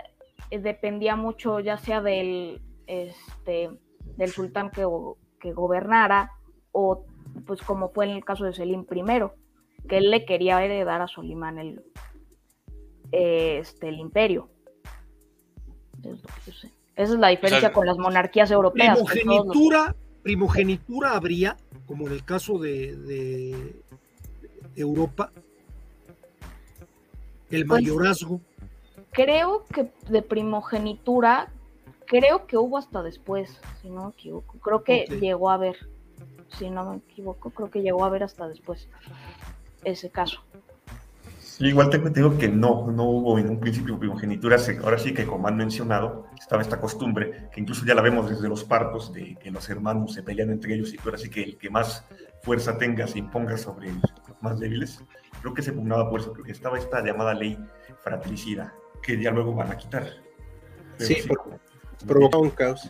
eh, dependía mucho, ya sea del, este, del sultán que, que gobernara, o pues como fue en el caso de Selim I, que él le quería heredar a Solimán el, este, el imperio. Es lo que yo sé. Esa es la diferencia sea, con las monarquías europeas. los- Primogenitura, primogenitura habría, como en el caso de, de Europa, el Pues- mayorazgo. Creo que de primogenitura, creo que hubo hasta después, si no me equivoco. Creo que llegó a haber, si no me equivoco, creo que llegó a haber hasta después ese caso. Sí, igual tengo entendido que no, no hubo en un principio primogenitura. Ahora sí que, como han mencionado, estaba esta costumbre, que incluso ya la vemos desde los partos, de que los hermanos se pelean entre ellos y ahora sí que el que más fuerza tenga se imponga sobre el, más débiles. Creo que se pugnaba por eso, porque estaba esta llamada ley fratricida, que ya luego van a quitar. sí, provocaba un caos.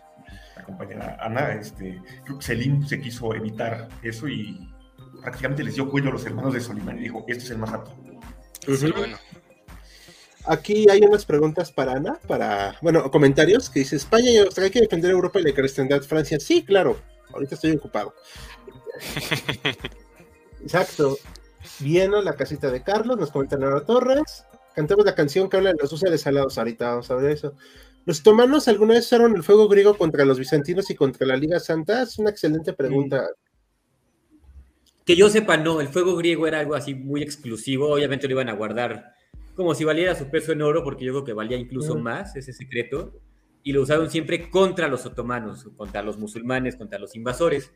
La compañera Ana, este, creo que Selim se quiso evitar eso y prácticamente les dio cuello a los hermanos de Solimán y dijo, este es el más apto. bueno. Aquí hay unas preguntas para Ana, para, bueno, comentarios que dice, España y Australia hay que defender Europa y la cristiandad. Francia, sí, claro, ahorita estoy ocupado. Exacto. Viena, la casita de Carlos, nos comenta Laura Torres. Cantemos la canción que habla de los útiles salados. Ahorita vamos a ver eso. ¿Los otomanos alguna vez usaron el fuego griego contra los bizantinos y contra la Liga Santa? Es una excelente pregunta. Que yo sepa, no. El fuego griego era algo así muy exclusivo. Obviamente lo iban a guardar como si valiera su peso en oro, porque yo creo que valía incluso más ese secreto, y lo usaron siempre contra los otomanos, contra los musulmanes, contra los invasores.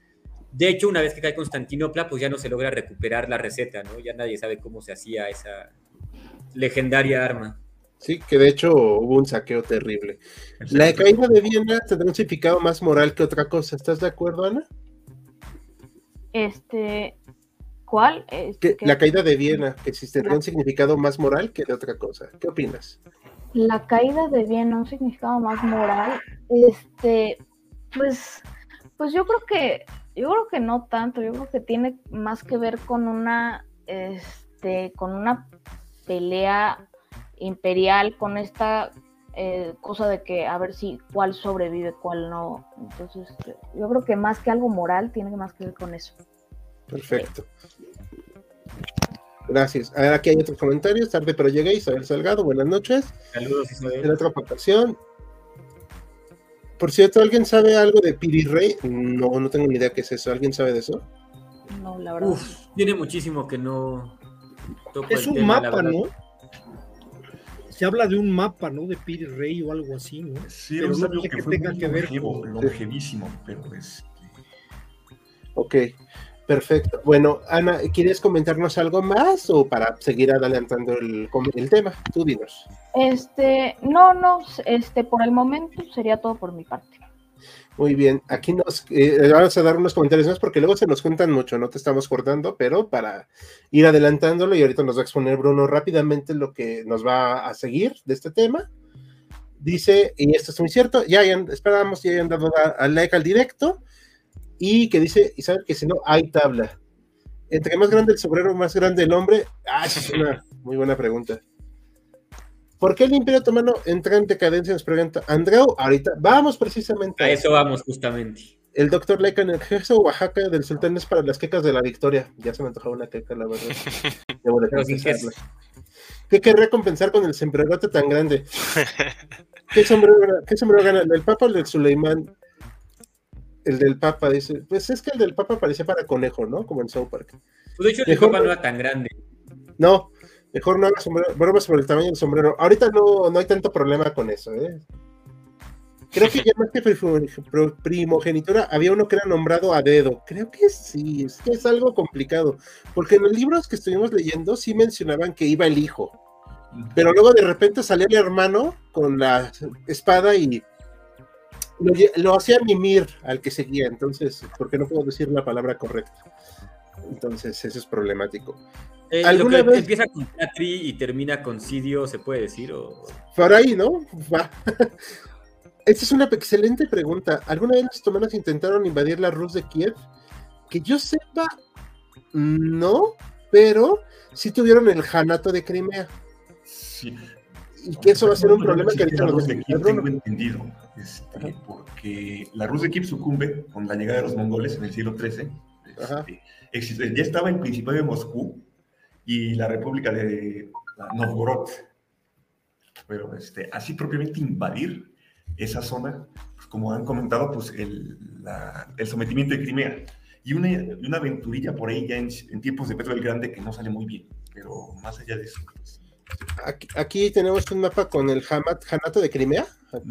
De hecho, una vez que cae Constantinopla, pues ya no se logra recuperar la receta, ¿no? Ya nadie sabe cómo se hacía esa legendaria arma. Sí, que de hecho hubo un saqueo terrible. La caída de Viena tendrá un significado más moral que otra cosa. ¿Estás de acuerdo, Ana? Este, ¿Cuál? que, la caída de Viena, que tendría un significado más moral que de otra cosa. ¿Qué opinas? La caída de Viena, un significado más moral, este, pues, pues yo creo que, yo creo que no tanto, yo creo que tiene más que ver con una, este, con una pelea imperial, con esta eh, cosa de que a ver si cuál sobrevive, cuál no. Entonces, yo creo que más que algo moral, tiene más que ver con eso. Perfecto. Gracias. A ver, aquí hay otros comentarios. Tarde pero llegué. Isabel Salgado, buenas noches. Saludos, Isabel. En otra ocasión. Por cierto, ¿alguien sabe algo de Piri Rey? No, no tengo ni idea qué es eso. ¿Alguien sabe de eso? No, la verdad. Uf, tiene muchísimo que no. Es un mapa, ¿no? Se habla de un mapa, ¿no? De Piri Rey o algo así, ¿no? Sí, pero no que, que tenga que ver con... longevísimo, pero es. Ok. Perfecto. Bueno, Ana, ¿quieres comentarnos algo más o para seguir adelantando el, el, tema? Tú dinos. Este, no, no, este, por el momento sería todo por mi parte. Muy bien, aquí nos eh, vamos a dar unos comentarios más porque luego se nos cuentan mucho, no te estamos cortando, pero para ir adelantándolo y ahorita nos va a exponer Bruno rápidamente lo que nos va a seguir de este tema. Dice, y esto es muy cierto, ya hayan, esperamos ya hayan dado al like al directo y que dice, y saben que si no, hay tabla. Entre más grande el sombrero, más grande el hombre. Ah, esa es una muy buena pregunta. ¿Por qué el Imperio Otomano entra en decadencia? Nos pregunta Andreu. Ahorita vamos precisamente. A eso vamos, justamente. El doctor Leica en el ejército Oaxaca del Sultán es para las quecas de la victoria. Ya se me antojaba una queca, la verdad. ¿Qué querría compensar con el sombrerote tan grande? ¿Qué sombrero, ¿Qué sombrero gana? ¿El Papa o el del Suleimán? El del Papa dice, pues es que el del Papa parecía para conejo, ¿no? Como en South Park. Pues de hecho, el Papa no era tan grande. No, mejor no haga sombrero, bromas sobre el tamaño del sombrero. Ahorita no, no hay tanto problema con eso, ¿eh? Creo que ya más que primogenitura, había uno que era nombrado a dedo. Creo que sí, es que es algo complicado. Porque en los libros que estuvimos leyendo sí mencionaban que iba el hijo. Pero luego de repente salía el hermano con la espada y lo, hacía mimir al que seguía, entonces, porque no puedo decir la palabra correcta. Entonces, eso es problemático. Eh, ¿Alguna vez... empieza con Catri y termina con Sidio, se puede decir? O... Por ahí, ¿no? Va. Esta es una excelente pregunta. ¿Alguna vez los otomanos intentaron invadir la Rus de Kiev? Que yo sepa, no, pero sí tuvieron el Janato de Crimea. Sí, y que eso va a ser un problema que ahorita los de Kiev tengo entendido, este, porque la Rus de Kiev sucumbe con la llegada de los mongoles en el siglo XIII. Este, ya estaba el Principado de Moscú y la República de Novgorod. Pero este, así propiamente invadir esa zona, pues como han comentado, pues el, el sometimiento de Crimea. Y una, una aventurilla por ahí ya en, tiempos de Pedro el Grande que no sale muy bien. Pero más allá de eso, pues, Aquí, tenemos un mapa con el Hamat, Hanato de Crimea.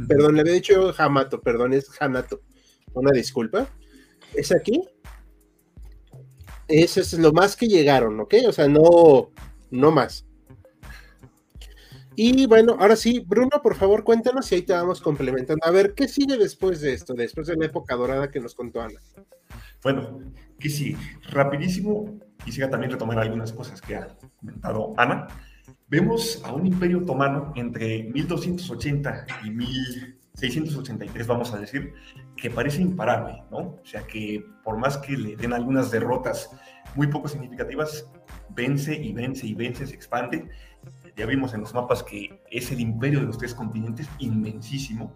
Perdón, le había dicho Hamato, perdón, es Hanato. Una disculpa. Es aquí. Ese es lo más que llegaron, ¿ok? O sea, no, no más. Y bueno, ahora sí, Bruno, por favor, cuéntanos y ahí te vamos complementando. A ver, ¿qué sigue después de esto? Después de la época dorada que nos contó Ana. Bueno, que sí, rapidísimo, quisiera también retomar algunas cosas que ha comentado Ana. Vemos a un imperio otomano entre 1280 y 1683, vamos a decir, que parece imparable, ¿no? O sea que por más que le den algunas derrotas muy poco significativas, vence y vence y vence, se expande. Ya vimos en los mapas que es el imperio de los tres continentes inmensísimo,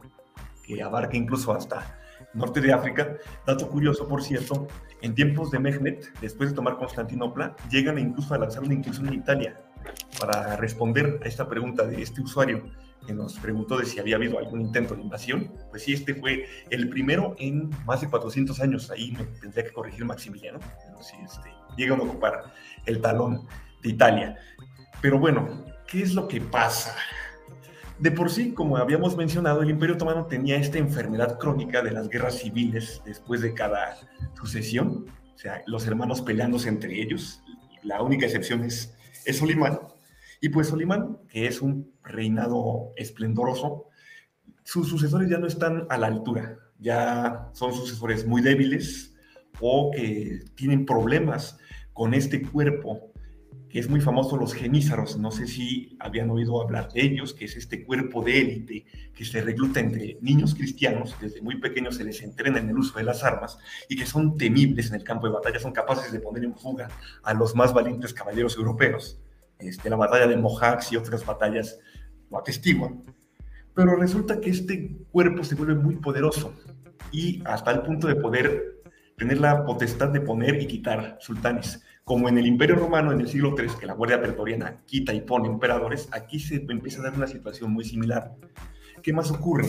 que abarca incluso hasta norte de África. Dato curioso, por cierto, en tiempos de Mehmet, después de tomar Constantinopla, llegan incluso a lanzar una incursión en Italia para responder a esta pregunta de este usuario que nos preguntó de si había habido algún intento de invasión. Pues sí, este fue el primero en más de 400 años. Ahí me tendría que corregir Maximiliano, pero sí, este, llegan a ocupar el talón de Italia. Pero bueno, ¿qué es lo que pasa? De por sí, como habíamos mencionado, el Imperio Otomano tenía esta enfermedad crónica de las guerras civiles después de cada sucesión, o sea, los hermanos peleándose entre ellos. La única excepción es, es Solimán. Y pues Solimán, que es un reinado esplendoroso, sus sucesores ya no están a la altura, ya son sucesores muy débiles o que tienen problemas con este cuerpo que es muy famoso, los genízaros. No sé si habían oído hablar de ellos, que es este cuerpo de élite que se recluta entre niños cristianos, desde muy pequeños se les entrena en el uso de las armas y que son temibles en el campo de batalla, son capaces de poner en fuga a los más valientes caballeros europeos. Este, la batalla de Mojax y otras batallas lo atestiguan. Pero resulta que este cuerpo se vuelve muy poderoso y hasta el punto de poder tener la potestad de poner y quitar sultanes como en el Imperio Romano en el siglo III, que la Guardia Pretoriana quita y pone emperadores, aquí se empieza a dar una situación muy similar. ¿Qué más ocurre?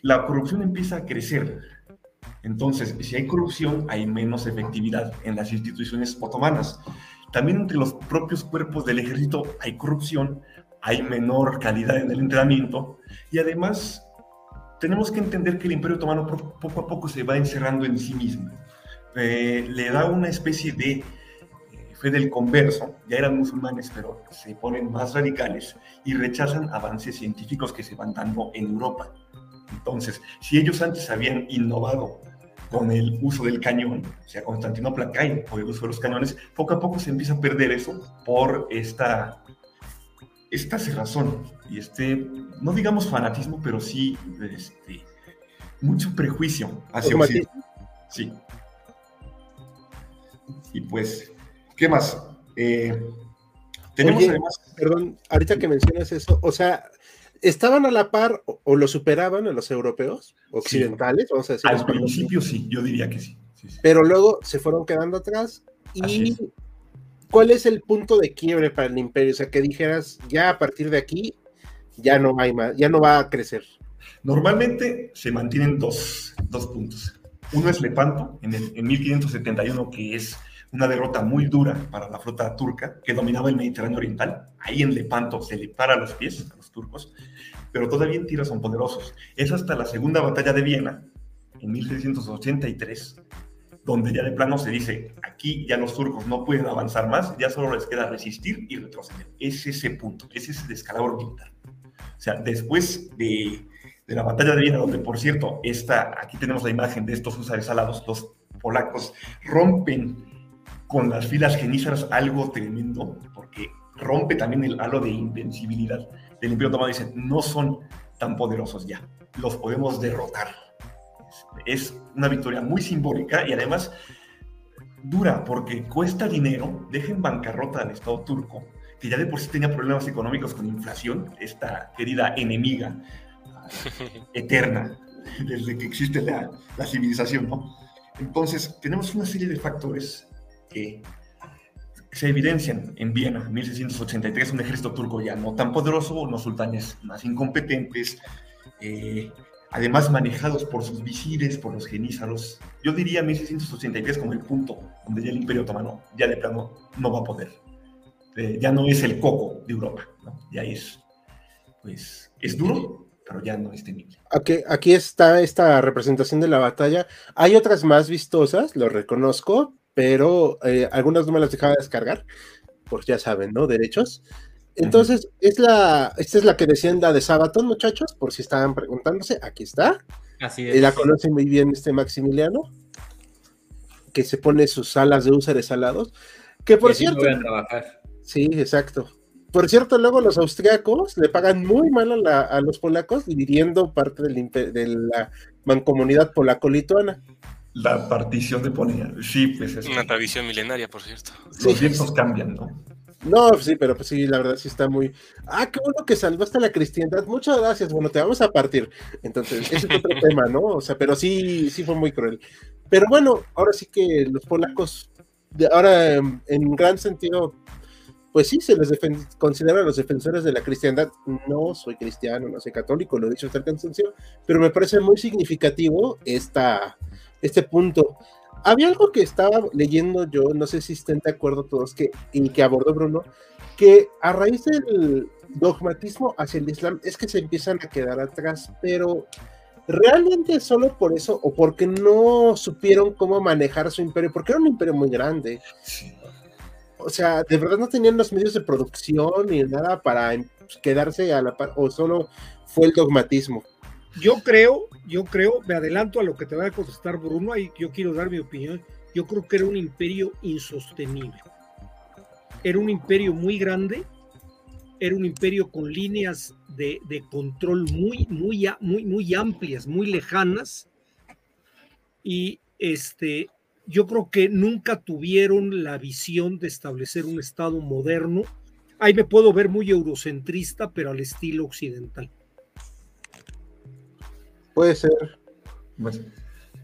La corrupción empieza a crecer. Entonces, si hay corrupción, hay menos efectividad en las instituciones otomanas. También entre los propios cuerpos del ejército hay corrupción, hay menor calidad en el entrenamiento y además tenemos que entender que el Imperio Otomano poco a poco se va encerrando en sí mismo. Eh, le da una especie de fe del converso, ya eran musulmanes, pero se ponen más radicales y rechazan avances científicos que se van dando en Europa. Entonces, si ellos antes habían innovado con el uso del cañón, o sea, Constantinopla cae por el uso de los cañones, poco a poco se empieza a perder eso por esta, esta cerrazón y este, no digamos fanatismo, pero sí este, mucho prejuicio hacia Occidente. Sí. Y pues ¿Qué más? Eh, tenemos además. Perdón, ahorita que mencionas eso, o sea, ¿estaban a la par o, lo superaban a los europeos occidentales? Vamos a decir. Al principio sí, yo diría que sí, Pero luego se fueron quedando atrás. ¿Y cuál es el punto de quiebre para el imperio? O sea, que dijeras, ya a partir de aquí, ya no hay más, ya no va a crecer. Normalmente se mantienen dos, dos puntos. Uno es Lepanto, en, el, en 1571, que es una derrota muy dura para la flota turca que dominaba el Mediterráneo Oriental. Ahí en Lepanto se le para los pies a los turcos, pero todavía en son poderosos. Es hasta la segunda batalla de Viena, en 1683, donde ya de plano se dice, aquí ya los turcos no pueden avanzar más, ya solo les queda resistir y retroceder. Es ese punto, es ese descalabro militar. O sea, después de, de la batalla de Viena, donde por cierto, esta, aquí tenemos la imagen de estos usares alados, los polacos rompen con las filas genízaras algo tremendo, porque rompe también el halo de invencibilidad del Imperio Otomano. Dicen, no son tan poderosos ya, los podemos derrotar. Es una victoria muy simbólica y además dura, porque cuesta dinero, deja en bancarrota al Estado turco, que ya de por sí tenía problemas económicos con inflación, esta querida enemiga eterna desde que existe la, la civilización, ¿no? Entonces, tenemos una serie de factores que se evidencian en Viena, 1683, un ejército turco ya no tan poderoso, unos sultanes más incompetentes, eh, además manejados por sus visires, por los genízaros. Yo diría 1683 como el punto donde ya el imperio otomano ya de plano no va a poder. Eh, ya no es el coco de Europa, ya es, pues, es duro, pero ya no es temible. Aquí, aquí está esta representación de la batalla. Hay otras más vistosas, lo reconozco, pero eh, algunas no me las dejaba descargar, porque ya saben, ¿no? Derechos. Entonces, es la, esta es la que decían la de Sabaton, muchachos, por si estaban preguntándose, aquí está. Así es. Y la conoce muy bien este Maximiliano, que se pone sus alas de húsares alados. Que por cierto, trabajar. sí, exacto. Por cierto, luego los austriacos le pagan muy mal a, la- a los polacos dividiendo parte del de la mancomunidad polaco-lituana. La partición de Polonia. Sí, pues es Una tradición milenaria, por cierto. los vientos cambian, ¿no? No, sí, pero pues sí, la verdad sí está muy. Ah, qué bueno que salvaste la cristiandad. Muchas gracias. Bueno, te vamos a partir. Entonces, ese es otro tema, ¿no? O sea, pero sí, sí fue muy cruel. Pero bueno, ahora sí que los polacos, de ahora en gran sentido, pues sí, se les considera los defensores de la cristiandad. No soy cristiano, no soy católico, lo he dicho hasta el cansancio, pero me parece muy significativo esta, este punto. Había algo que estaba leyendo yo, no sé si estén de acuerdo todos, que, y que abordó Bruno, que a raíz del dogmatismo hacia el Islam es que se empiezan a quedar atrás, pero realmente solo por eso o porque no supieron cómo manejar su imperio, porque era un imperio muy grande. O sea, de verdad no tenían los medios de producción ni nada para em, quedarse a la par, o solo fue el dogmatismo. Yo creo, yo creo, me adelanto a lo que te va a contestar Bruno, y yo quiero dar mi opinión. Yo creo que era un imperio insostenible. Era un imperio muy grande, era un imperio con líneas de, control muy, muy, muy, muy amplias, muy lejanas. Y este, yo creo que nunca tuvieron la visión de establecer un Estado moderno. Ahí me puedo ver muy eurocentrista, pero al estilo occidental. Puede ser. Pues,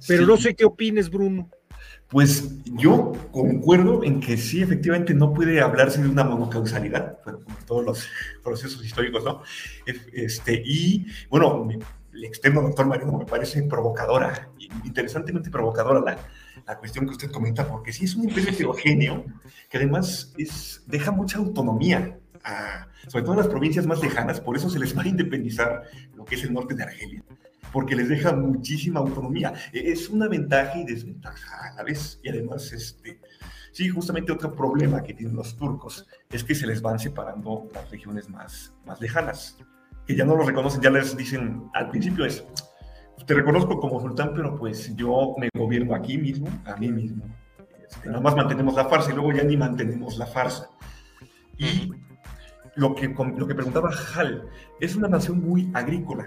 Pero sí. no sé qué opines, Bruno. Pues yo concuerdo en que sí, efectivamente, no puede hablarse de una monocausalidad, bueno, como todos los procesos históricos, ¿no? Este, y bueno, el externo doctor Mariano me parece provocadora, interesantemente provocadora la, la cuestión que usted comenta, porque sí es un imperio heterogéneo que además es, deja mucha autonomía, a, sobre todo en las provincias más lejanas, por eso se les va a independizar lo que es el norte de Argelia porque les deja muchísima autonomía. E- Es una ventaja y desventaja a la vez. Y además, este, sí, justamente otro problema que tienen los turcos es que se les van separando las regiones más, más lejanas, que ya no los reconocen, ya les dicen al principio es, te reconozco como sultán, pero pues yo me gobierno aquí mismo, a mí mismo. Este, nada más mantenemos la farsa y luego ya ni mantenemos la farsa. Y lo que, lo que preguntaba Hal, es una nación muy agrícola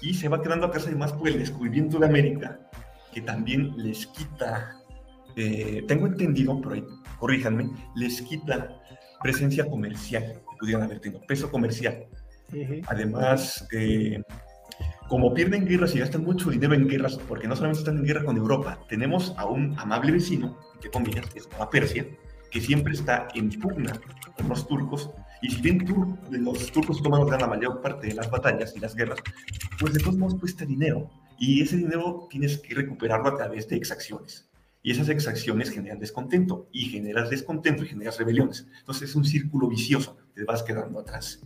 y se va quedando atrás además por el descubrimiento de América, que también les quita, eh, tengo entendido, pero ahí, corríjanme, les quita presencia comercial que pudieran haber tenido, peso comercial. Además, eh, como pierden guerras y gastan mucho dinero en guerras, porque no solamente están en guerra con Europa, tenemos a un amable vecino, entre comillas, que es a Persia, que siempre está en pugna con los turcos, y si bien tur- los turcos otomanos ganan la mayor parte de las batallas y las guerras, pues de todos modos cuesta dinero, y ese dinero tienes que recuperarlo a través de exacciones. Y esas exacciones generan descontento, y generas descontento y generas rebeliones. Entonces es un círculo vicioso, te vas quedando atrás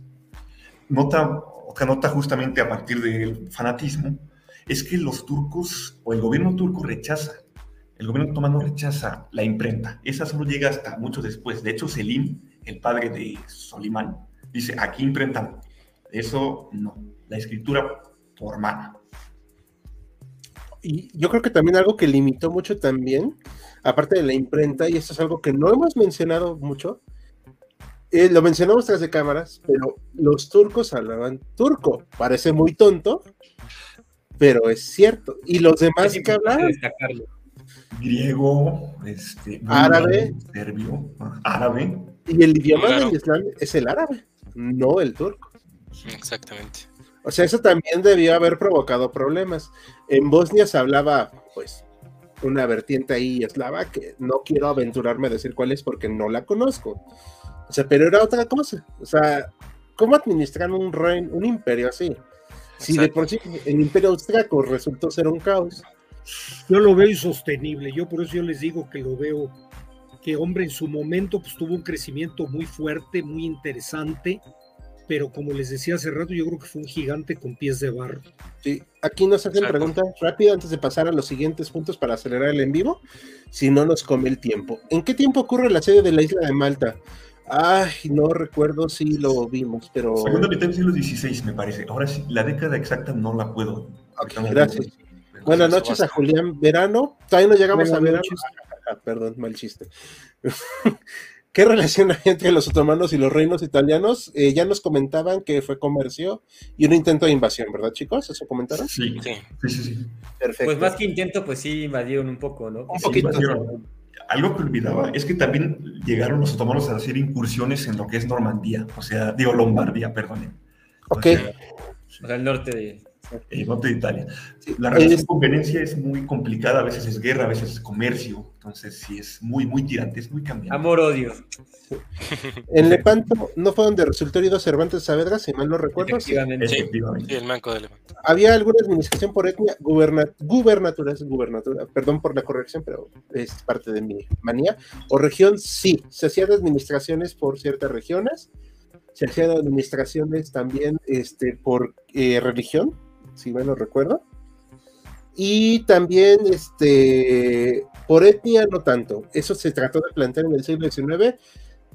nota, otra nota justamente a partir del fanatismo, es que los turcos o el gobierno turco rechaza, el gobierno otomano rechaza la imprenta. Esa solo llega hasta mucho después. De hecho, Selim, el padre de Solimán, dice, aquí imprentan. Eso no, la escritura por mano. Y yo creo que también algo que limitó mucho también, aparte de la imprenta, y esto es algo que no hemos mencionado mucho, eh, lo mencionamos tras de cámaras, pero los turcos hablaban turco. Parece muy tonto, pero es cierto. Y los demás que hablaban, destacarlo. Griego, este, Árabe. serbio, árabe. Y el idioma Claro. del Islam es el árabe, no el turco. Exactamente. O sea, eso también debió haber provocado problemas. En Bosnia se hablaba, pues, una vertiente ahí eslava que no quiero aventurarme a decir cuál es porque no la conozco. O sea, pero era otra cosa. O sea, ¿cómo administrar un reino, un imperio así? Si de por sí el imperio austriaco resultó ser un caos. Yo lo veo insostenible, yo por eso yo les digo que lo veo, que hombre en su momento pues tuvo un crecimiento muy fuerte, muy interesante, pero como les decía hace rato, yo creo que fue un gigante con pies de barro. Sí, aquí nos hacen Exacto. preguntas rápido antes de pasar a los siguientes puntos para acelerar el en vivo, si no nos come el tiempo. ¿En qué tiempo ocurre la sede de la isla de Malta? Ay, no recuerdo si lo vimos, pero... Segunda mitad del siglo XVI, me parece. Ahora sí, la década exacta no la puedo. la gracias. Buenas noches a. Julián Verano. Todavía no llegamos Buenas a verano. noches. Ah, perdón, mal chiste. ¿Qué relación hay entre los otomanos y los reinos italianos? Eh, ya nos comentaban que fue comercio y un intento de invasión, ¿verdad, chicos? ¿Eso comentaron? Sí, Sí. sí, sí. sí. Perfecto. Pues más que intento, pues sí invadieron un poco, ¿no? Un Sí, poquito. invadieron. Algo que olvidaba es que también llegaron los otomanos a hacer incursiones en lo que es Normandía, o sea, digo Lombardía, perdonen. O Ok. sea, O sea, el norte de... el norte de Italia. Sí, La relación es- con Venecia es muy complicada, a veces es guerra, a veces es comercio, entonces sí es muy, muy tirante, es muy cambiante. Amor-odio. En Lepanto no fue donde resultó herido Cervantes Saavedra, si mal no recuerdo. sí. Efectivamente. Sí. Efectivamente. Sí, el manco de Lepanto. Había alguna administración por etnia, guberna- gubernatura, es gubernatura, perdón por la corrección, pero es parte de mi manía. O región, sí, se hacían administraciones por ciertas regiones, se hacían administraciones también este, por eh, religión, si mal no recuerdo. Y también este, por etnia, no tanto. Eso se trató de plantear en el siglo XIX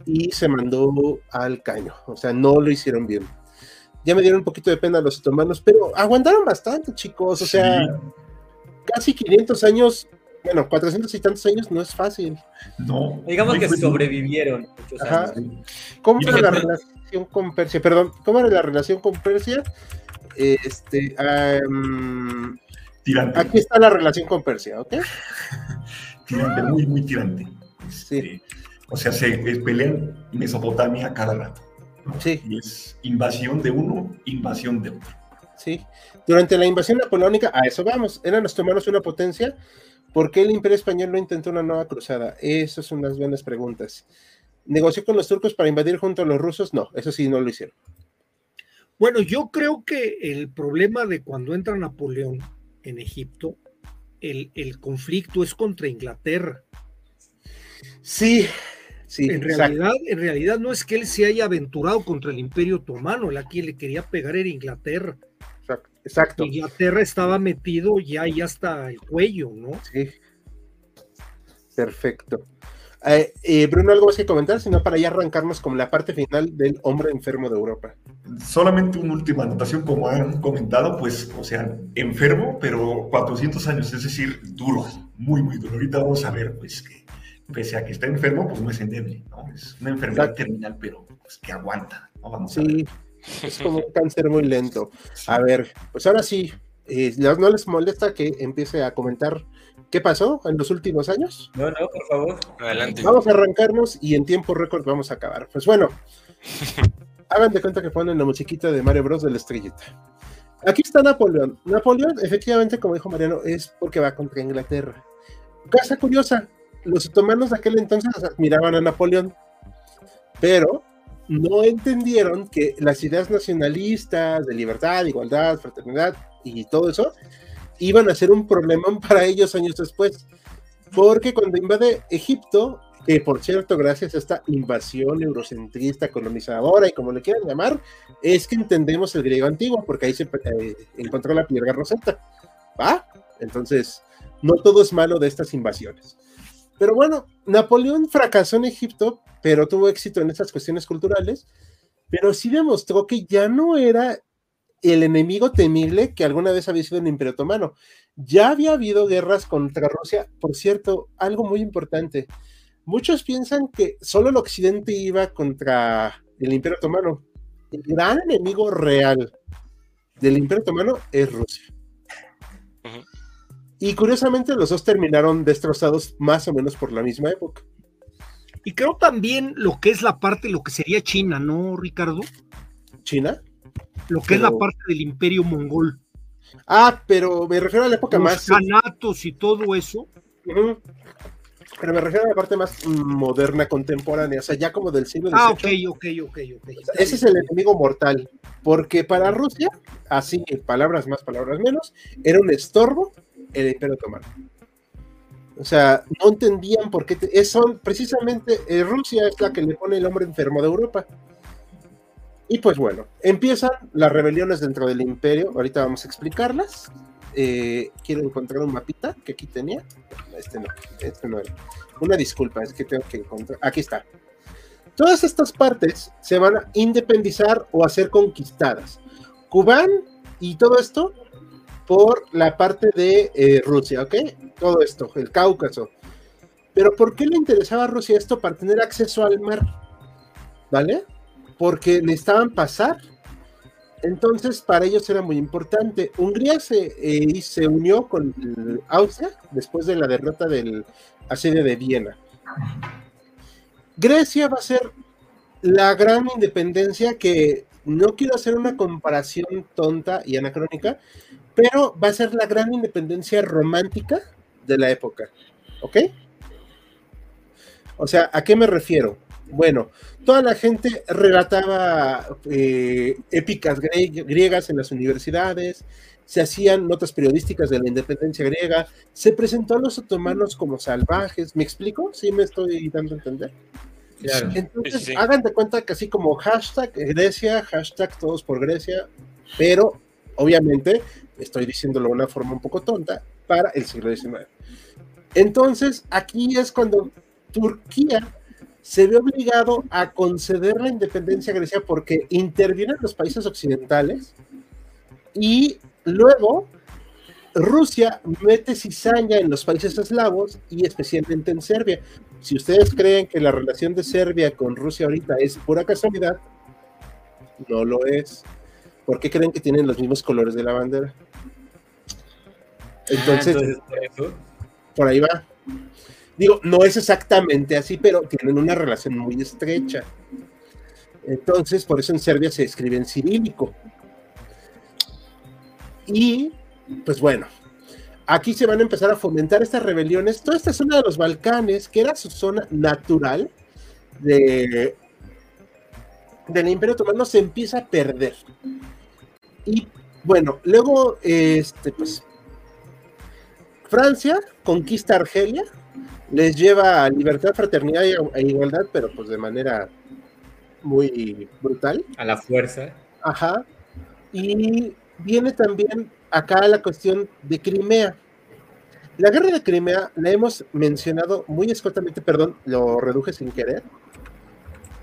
y se mandó al caño. O sea, no lo hicieron bien. Ya me dieron un poquito de pena los otomanos, pero aguantaron bastante, chicos. O sea, Sí, casi 500 años, bueno, 400 y tantos años no es fácil. no, Digamos no que sobrevivieron muchos Ajá. años. ¿Cómo Y era la relación con Persia? Perdón, ¿cómo era la relación con Persia? Este, Tirante, aquí está la relación con Persia, ¿ok? tirante, muy, muy tirante. Sí. Este, O sea, se eh, pelean Mesopotamia cada rato. ¿no? Sí. Y es invasión de uno, invasión de otro. Sí. Durante la invasión napoleónica, a eso vamos, eran los otomanos una potencia. ¿Por qué el Imperio Español no intentó una nueva cruzada? Esas son unas buenas preguntas. ¿Negoció con los turcos para invadir junto a los rusos? No, eso sí, no lo hicieron. Bueno, yo creo que el problema de cuando entra Napoleón en Egipto, el, el conflicto es contra Inglaterra. Sí, sí, En exacto. realidad, en realidad no es que él se haya aventurado contra el Imperio Otomano, la quien le quería pegar era Inglaterra. exacto, exacto. Inglaterra estaba metido ya ahí hasta el cuello, ¿no? Sí. Perfecto. Eh, eh, Bruno, ¿algo más que comentar? Sino para ya arrancarnos con la parte final del hombre enfermo de Europa. Solamente una última anotación, como han comentado, pues, o sea, enfermo, pero 400 años, es decir, duro, muy, muy duro. Ahorita vamos a ver, pues, que pese a que está enfermo, pues no es endeble, ¿no? Es una enfermedad Exacto. terminal, pero pues, que aguanta, ¿no? Vamos a ver. Sí, es como un cáncer muy lento. A ver, pues ahora sí, eh, ¿no les molesta que empiece a comentar qué pasó en los últimos años? No, no, por favor. Adelante. Vamos a arrancarnos y en tiempo récord vamos a acabar. Pues bueno, hagan de cuenta que ponen la musiquita de Mario Bros de la estrellita. Aquí está Napoleón. Napoleón, efectivamente, como dijo Mariano, es porque va contra Inglaterra. Casa curiosa, los otomanos de aquel entonces admiraban a Napoleón, pero no entendieron que las ideas nacionalistas de libertad, igualdad, fraternidad y todo eso iban a ser un problemón para ellos años después. Porque cuando invade Egipto, que por cierto, gracias a esta invasión eurocentrista, colonizadora y como le quieran llamar, es que entendemos el griego antiguo, porque ahí se eh, encontró la piedra roseta. ¿Va? Entonces, no todo es malo de estas invasiones. Pero bueno, Napoleón fracasó en Egipto, pero tuvo éxito en estas cuestiones culturales, pero sí demostró que ya no era el enemigo temible que alguna vez había sido el Imperio Otomano. Ya había habido guerras contra Rusia, por cierto, algo muy importante. Muchos piensan que solo el occidente iba contra el Imperio Otomano. El gran enemigo real del Imperio Otomano es Rusia. Y curiosamente los dos terminaron destrozados más o menos por la misma época. Y creo también lo que es la parte, lo que sería China, ¿no, Ricardo? China. Lo que es la parte del imperio mongol. Ah, pero me refiero a la época Los más... canatos y todo eso. Pero me refiero a la parte más moderna, contemporánea, o sea, ya como del siglo Ah, ok, XVIII. ok, ok, ok. O sea, ese es el enemigo mortal, porque para Rusia, así, palabras más, palabras menos, era un estorbo el Imperio Otomano. O sea, no entendían por qué. te- son precisamente eh, Rusia es la que le pone el hombre enfermo de Europa. Y pues bueno, empiezan las rebeliones dentro del imperio. Ahorita vamos a explicarlas. Eh, quiero encontrar un mapita que aquí tenía. Este no, este no era. Una disculpa, es que tengo que encontrar. Aquí está. Todas estas partes se van a independizar o a ser conquistadas. Cubán y todo esto por la parte de eh, Rusia, ¿ok? Todo esto, el Cáucaso. Pero ¿por qué le interesaba a Rusia esto? Para tener acceso al mar, ¿vale? Porque necesitaban pasar. Entonces, para ellos era muy importante. Hungría se, eh, se unió con Austria después de la derrota del asedio de Viena. Grecia va a ser la gran independencia que no quiero hacer una comparación tonta y anacrónica, pero va a ser la gran independencia romántica de la época. ¿Ok? O sea, ¿a qué me refiero? Bueno, toda la gente relataba eh, épicas griegas en las universidades, se hacían notas periodísticas de la independencia griega, se presentó a los otomanos como salvajes, ¿me explico? ¿Sí me estoy dando a entender? Claro. Entonces, hagan de cuenta que así como hashtag Grecia, hashtag todos por Grecia, pero obviamente estoy diciéndolo de una forma un poco tonta, para el siglo XIX. Entonces, aquí es cuando Turquía se ve obligado a conceder la independencia a Grecia porque intervienen los países occidentales y luego Rusia mete cizaña en los países eslavos y especialmente en Serbia. Si ustedes creen que la relación de Serbia con Rusia ahorita es pura casualidad, no lo es. ¿Por qué creen que tienen los mismos colores de la bandera? Entonces, ah, por ahí va. Digo, no es exactamente así, pero tienen una relación muy estrecha. Entonces, por eso en Serbia se escribe en cirílico. Y, pues bueno, aquí se van a empezar a fomentar estas rebeliones. Toda esta zona de los Balcanes, que era su zona natural de, del Imperio Otomano, se empieza a perder. Y bueno, luego, este, pues, Francia conquista Argelia, les lleva a libertad, fraternidad e igualdad, pero pues de manera muy brutal. A la fuerza. Ajá. Y viene también acá la cuestión de Crimea. La guerra de Crimea la hemos mencionado muy escuetamente, perdón, lo reduje sin querer.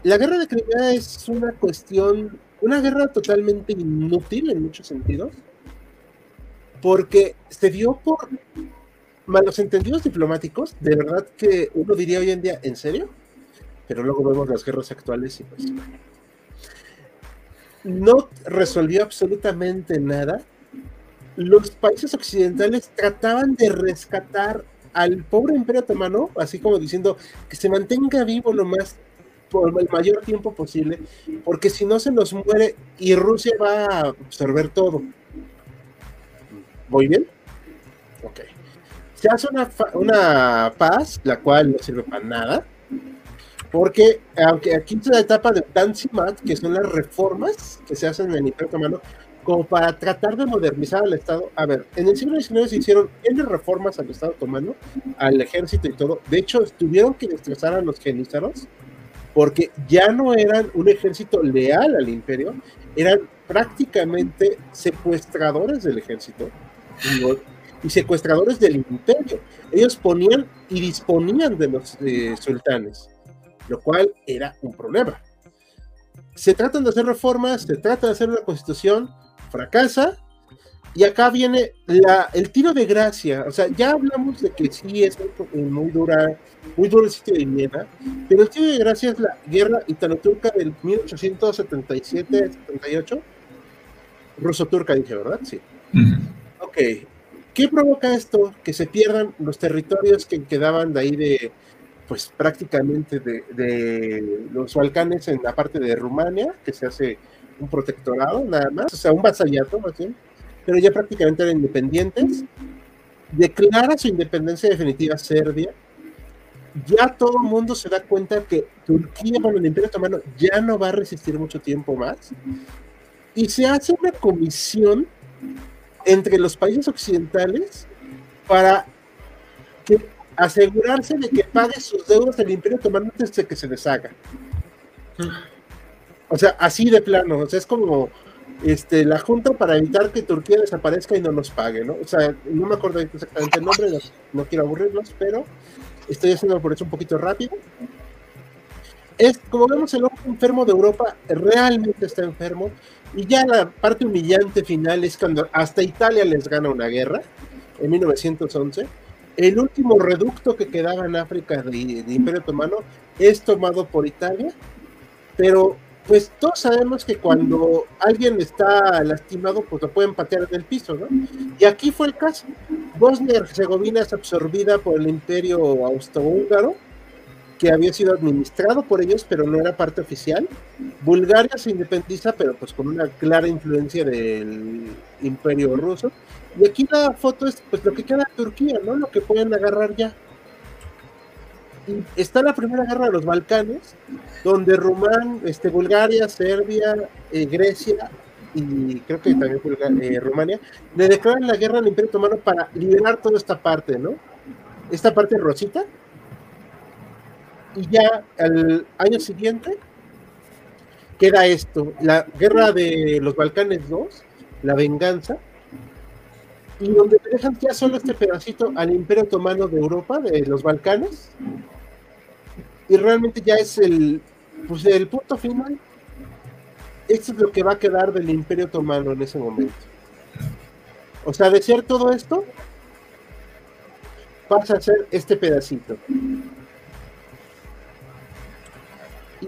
La guerra de Crimea es una cuestión, una guerra totalmente inútil en muchos sentidos, porque se dio por malos entendidos diplomáticos, de verdad que uno diría hoy en día, ¿en serio? Pero luego vemos las guerras actuales y pues no resolvió absolutamente nada. Los países occidentales trataban de rescatar al pobre imperio otomano, así como diciendo que se mantenga vivo lo más por el mayor tiempo posible, porque si no se nos muere y Rusia va a absorber todo. ¿Voy bien? Se hace una, una paz, la cual no sirve para nada, porque aunque aquí es la etapa de Tanzimat, que son las reformas que se hacen en el Imperio Otomano, como para tratar de modernizar al Estado. A ver, en el siglo XIX se hicieron N reformas al Estado otomano, al ejército y todo. De hecho, tuvieron que destrozar a los genízaros, porque ya no eran un ejército leal al imperio, eran prácticamente secuestradores del ejército y secuestradores del imperio. Ellos ponían y disponían de los eh, sultanes, lo cual era un problema. Se tratan de hacer reformas, se trata de hacer una constitución, fracasa, y acá viene la, el tiro de gracia. O sea, ya hablamos de que sí es muy, dura, muy duro el sitio de Viena, pero el tiro de gracia es la guerra italo-turca del 1877-78. Ruso-turca, dije, ¿verdad? Sí. Ok, ¿Qué provoca esto? Que se pierdan los territorios que quedaban de ahí de, pues prácticamente de, los Balcanes en la parte de Rumania, que se hace un protectorado nada más, o sea, un vasallato más bien, pero ya prácticamente eran independientes. Declara su independencia definitiva Serbia. Ya todo el mundo se da cuenta que Turquía, con el Imperio Otomano, ya no va a resistir mucho tiempo más. Y se hace una comisión entre los países occidentales para asegurarse de que pague sus deudas del Imperio Otomano antes de que se deshaga. O sea, así de plano, o sea, es como este, la Junta para evitar que Turquía desaparezca y no nos pague, ¿no? O sea, no me acuerdo exactamente el nombre, no, quiero aburrirlos, pero estoy haciendo por eso un poquito rápido. Es, como vemos, el hombre enfermo de Europa realmente está enfermo, y ya la parte humillante final es cuando hasta Italia les gana una guerra en 1911. el último reducto que quedaba en África de, de Imperio Otomano es tomado por Italia, pero pues todos sabemos que cuando alguien está lastimado, pues lo pueden patear en el piso, ¿no? Y aquí fue el caso. Bosnia y Herzegovina es absorbida por el imperio austrohúngaro, que había sido administrado por ellos, pero no era parte oficial. Bulgaria se independiza, pero pues con una clara influencia del imperio ruso. Y aquí la foto es pues lo que queda Turquía, ¿no? Lo que pueden agarrar ya está la primera guerra de los Balcanes, donde Rumán, este, Bulgaria, Serbia, eh, Grecia y creo que también eh, Rumania le declaran la guerra al Imperio Otomano para liberar toda esta parte, ¿no? Esta parte rosita. Y ya al año siguiente queda esto, la guerra de los Balcanes 2, la venganza, y donde dejan ya solo este pedacito al Imperio Otomano de Europa, de los Balcanes, y realmente ya es el, pues el punto final. Esto es lo que va a quedar del Imperio Otomano en ese momento. O sea, de ser todo esto, pasa a ser este pedacito.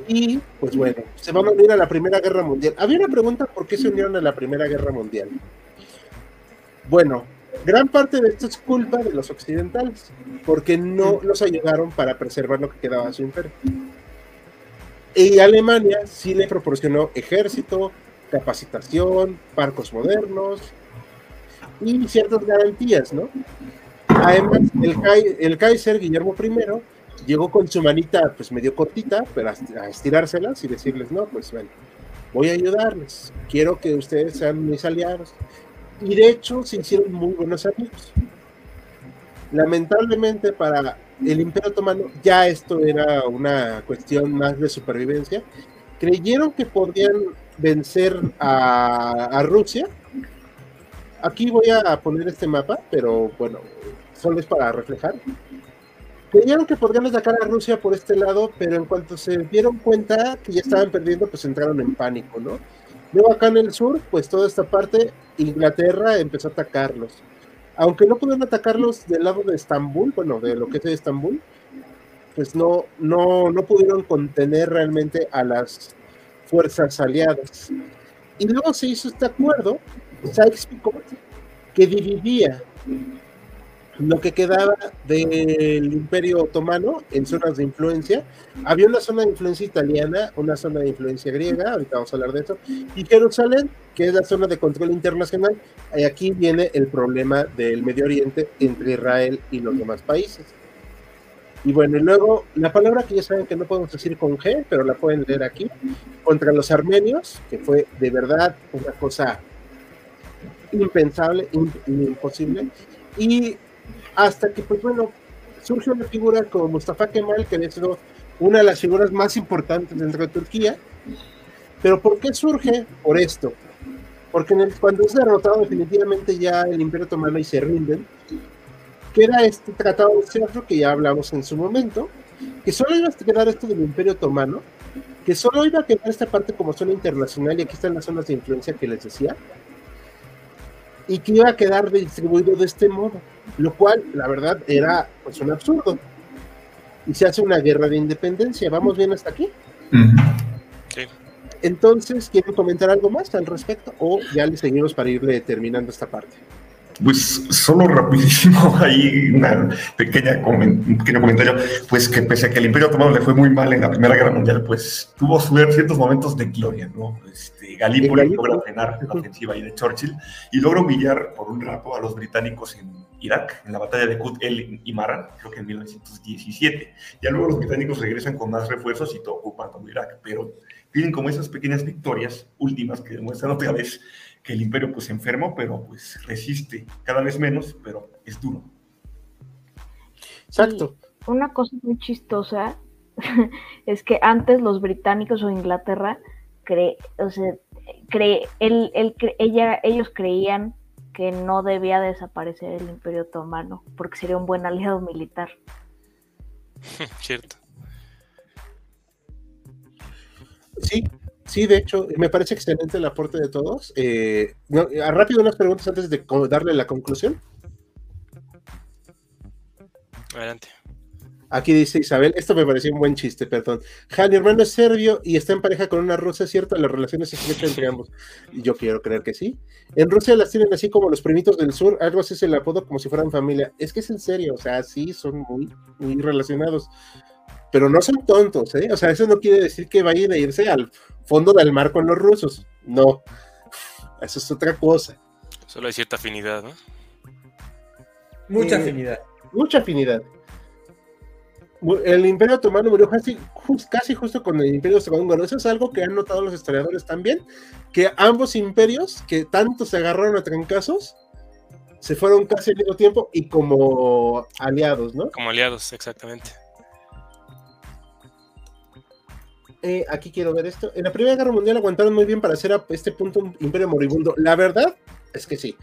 Y, pues bueno, se van a unir a la Primera Guerra Mundial. Había una pregunta, ¿por qué se unieron a la Primera Guerra Mundial? Bueno, Gran parte de esto es culpa de los occidentales, porque no los ayudaron para preservar lo que quedaba de su imperio. Y Alemania sí le proporcionó ejército, capacitación, barcos modernos y ciertas garantías, ¿no? Además, el, el Kaiser Guillermo I llegó con su manita pues medio cortita, pero a estirárselas y decirles, no, pues bueno, voy a ayudarles, quiero que ustedes sean mis aliados y de hecho se hicieron muy buenos amigos. Lamentablemente para el Imperio Otomano ya esto era una cuestión más de supervivencia. Creyeron que podían vencer a, Rusia. Aquí voy a poner este mapa, pero bueno, solo es para reflejar. Creyeron que podrían atacar a Rusia por este lado, pero en cuanto se dieron cuenta que ya estaban perdiendo, pues entraron en pánico, ¿no? Luego acá en el sur, pues toda esta parte, Inglaterra empezó a atacarlos. Aunque no pudieron atacarlos del lado de Estambul, bueno, de lo que es Estambul, pues no, no, no pudieron contener realmente a las fuerzas aliadas. Y luego se hizo este acuerdo, Sykes-Picot, que dividía lo que quedaba del Imperio Otomano en zonas de influencia. Había una zona de influencia italiana, una zona de influencia griega, ahorita vamos a hablar de eso, y Jerusalén, que es la zona de control internacional. Y aquí viene el problema del Medio Oriente entre Israel y los demás países. Y bueno, y luego la palabra que ya saben que no podemos decir con G, pero la pueden leer aquí, contra los armenios, que fue de verdad una cosa impensable, imposible. Y hasta que, pues bueno, surge una figura como Mustafa Kemal, que es una de las figuras más importantes dentro de Turquía. Pero ¿por qué surge? Por esto. Porque cuando es derrotado definitivamente ya el Imperio Otomano y se rinden, queda este tratado de Cerro que ya hablamos en su momento, que solo iba a quedar esto del Imperio Otomano, que solo iba a quedar esta parte como zona internacional, y aquí están las zonas de influencia que les decía, y que iba a quedar distribuido de este modo, lo cual, la verdad, era pues un absurdo. Y se hace una guerra de independencia. ¿Vamos bien hasta aquí? Sí. Entonces, ¿quieren comentar algo más al respecto? O ya le seguimos para irle terminando esta parte. Pues solo rapidísimo, ahí una pequeña un pequeño comentario, pues que pese a que el Imperio Otomano le fue muy mal en la Primera Guerra Mundial, pues tuvo ciertos momentos de gloria, ¿no? Este, Galípoli logra frenar la ofensiva ahí de Churchill y logra humillar por un rato a los británicos en Irak, en la batalla de Kut el y Maran, creo que en 1917. Ya luego los británicos regresan con más refuerzos y todo ocupan todo Irak, pero tienen como esas pequeñas victorias últimas que demuestran otra vez que el imperio pues enfermo, pero pues resiste cada vez menos, pero es duro. Exacto. una cosa muy chistosa es que antes los británicos o Inglaterra cre, o sea, cre, el, el, ella, ellos creían que no debía desaparecer el imperio otomano porque sería un buen aliado militar. Cierto. Sí, Sí, de hecho, me parece excelente el aporte de todos. Eh, rápido unas preguntas antes de darle la conclusión. Adelante. Aquí dice Isabel, esto me pareció un buen chiste, perdón. Mi hermano es serbio y está en pareja con una rusa, ¿es cierto? Las relaciones secretas entre ambos. Yo quiero creer que sí. En Rusia las tienen así como los primitos del sur, algo así es el apodo como si fueran familia. Es que es en serio, o sea, sí, son muy, muy relacionados. Pero no son tontos, ¿eh? O sea, eso no quiere decir que vayan a irse al fondo del mar con los rusos. No. Eso es otra cosa. Solo hay cierta afinidad, ¿no? Mucha Eh, afinidad. Mucha afinidad. El Imperio Otomano murió casi, jus- casi justo con el Imperio Austrohúngaro. Eso es algo que han notado los historiadores también, que ambos imperios, que tanto se agarraron a trancazos, se fueron casi al mismo tiempo y como aliados, ¿no? Como aliados, exactamente. Eh, aquí quiero ver esto. En la Primera Guerra Mundial aguantaron muy bien para hacer a este punto un imperio moribundo. La verdad es que sí.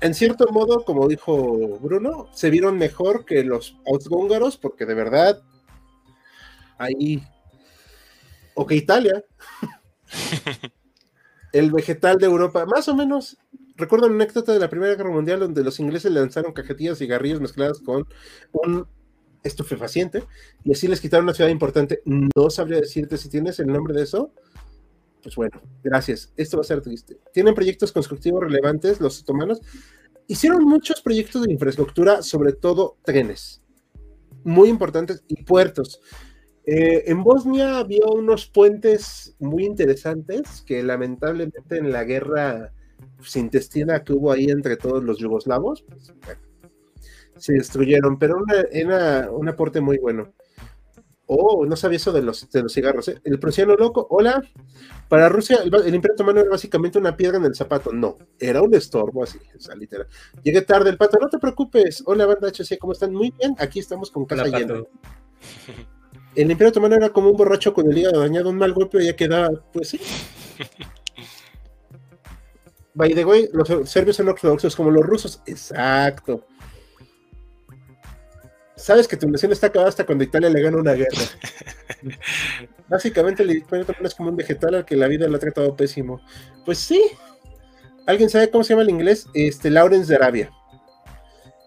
En cierto modo, como dijo Bruno, se vieron mejor que los austrohúngaros porque de verdad ahí o que Italia el vegetal de Europa, más o menos. Recuerdo una anécdota de la Primera Guerra Mundial donde los ingleses lanzaron cajetillas y cigarrillos mezcladas con un estupefaciente y así les quitaron una ciudad importante. No sabría decirte si tienes el nombre de eso. Pues bueno, gracias. Esto va a ser triste. Tienen proyectos constructivos relevantes los otomanos. Hicieron muchos proyectos de infraestructura, sobre todo trenes, muy importantes y puertos. Eh, en Bosnia había unos puentes muy interesantes que lamentablemente en la guerra pues, intestina que hubo ahí entre todos los yugoslavos, pues, se destruyeron, pero era un aporte muy bueno. Oh, no sabía eso de los, de los cigarros. ¿eh? El prusiano loco, hola. Para Rusia, el, el Imperio Otomano era básicamente una piedra en el zapato. No, era un estorbo así, o sea, literal. Llegué tarde, el pato, no te preocupes. Hola, banda HC, ¿cómo están? Muy bien, aquí estamos con casa Hola, llena. Pato. El Imperio Otomano era como un borracho con el hígado dañado, un mal golpe y ya quedaba, pues sí. By the way, los serbios son ortodoxos como los rusos. Exacto. Sabes que tu nación está acabada hasta cuando Italia le gana una guerra. Básicamente el Otomano es como un vegetal al que la vida lo ha tratado pésimo. Pues sí. ¿Alguien sabe cómo se llama el inglés? Este, Lawrence de Arabia.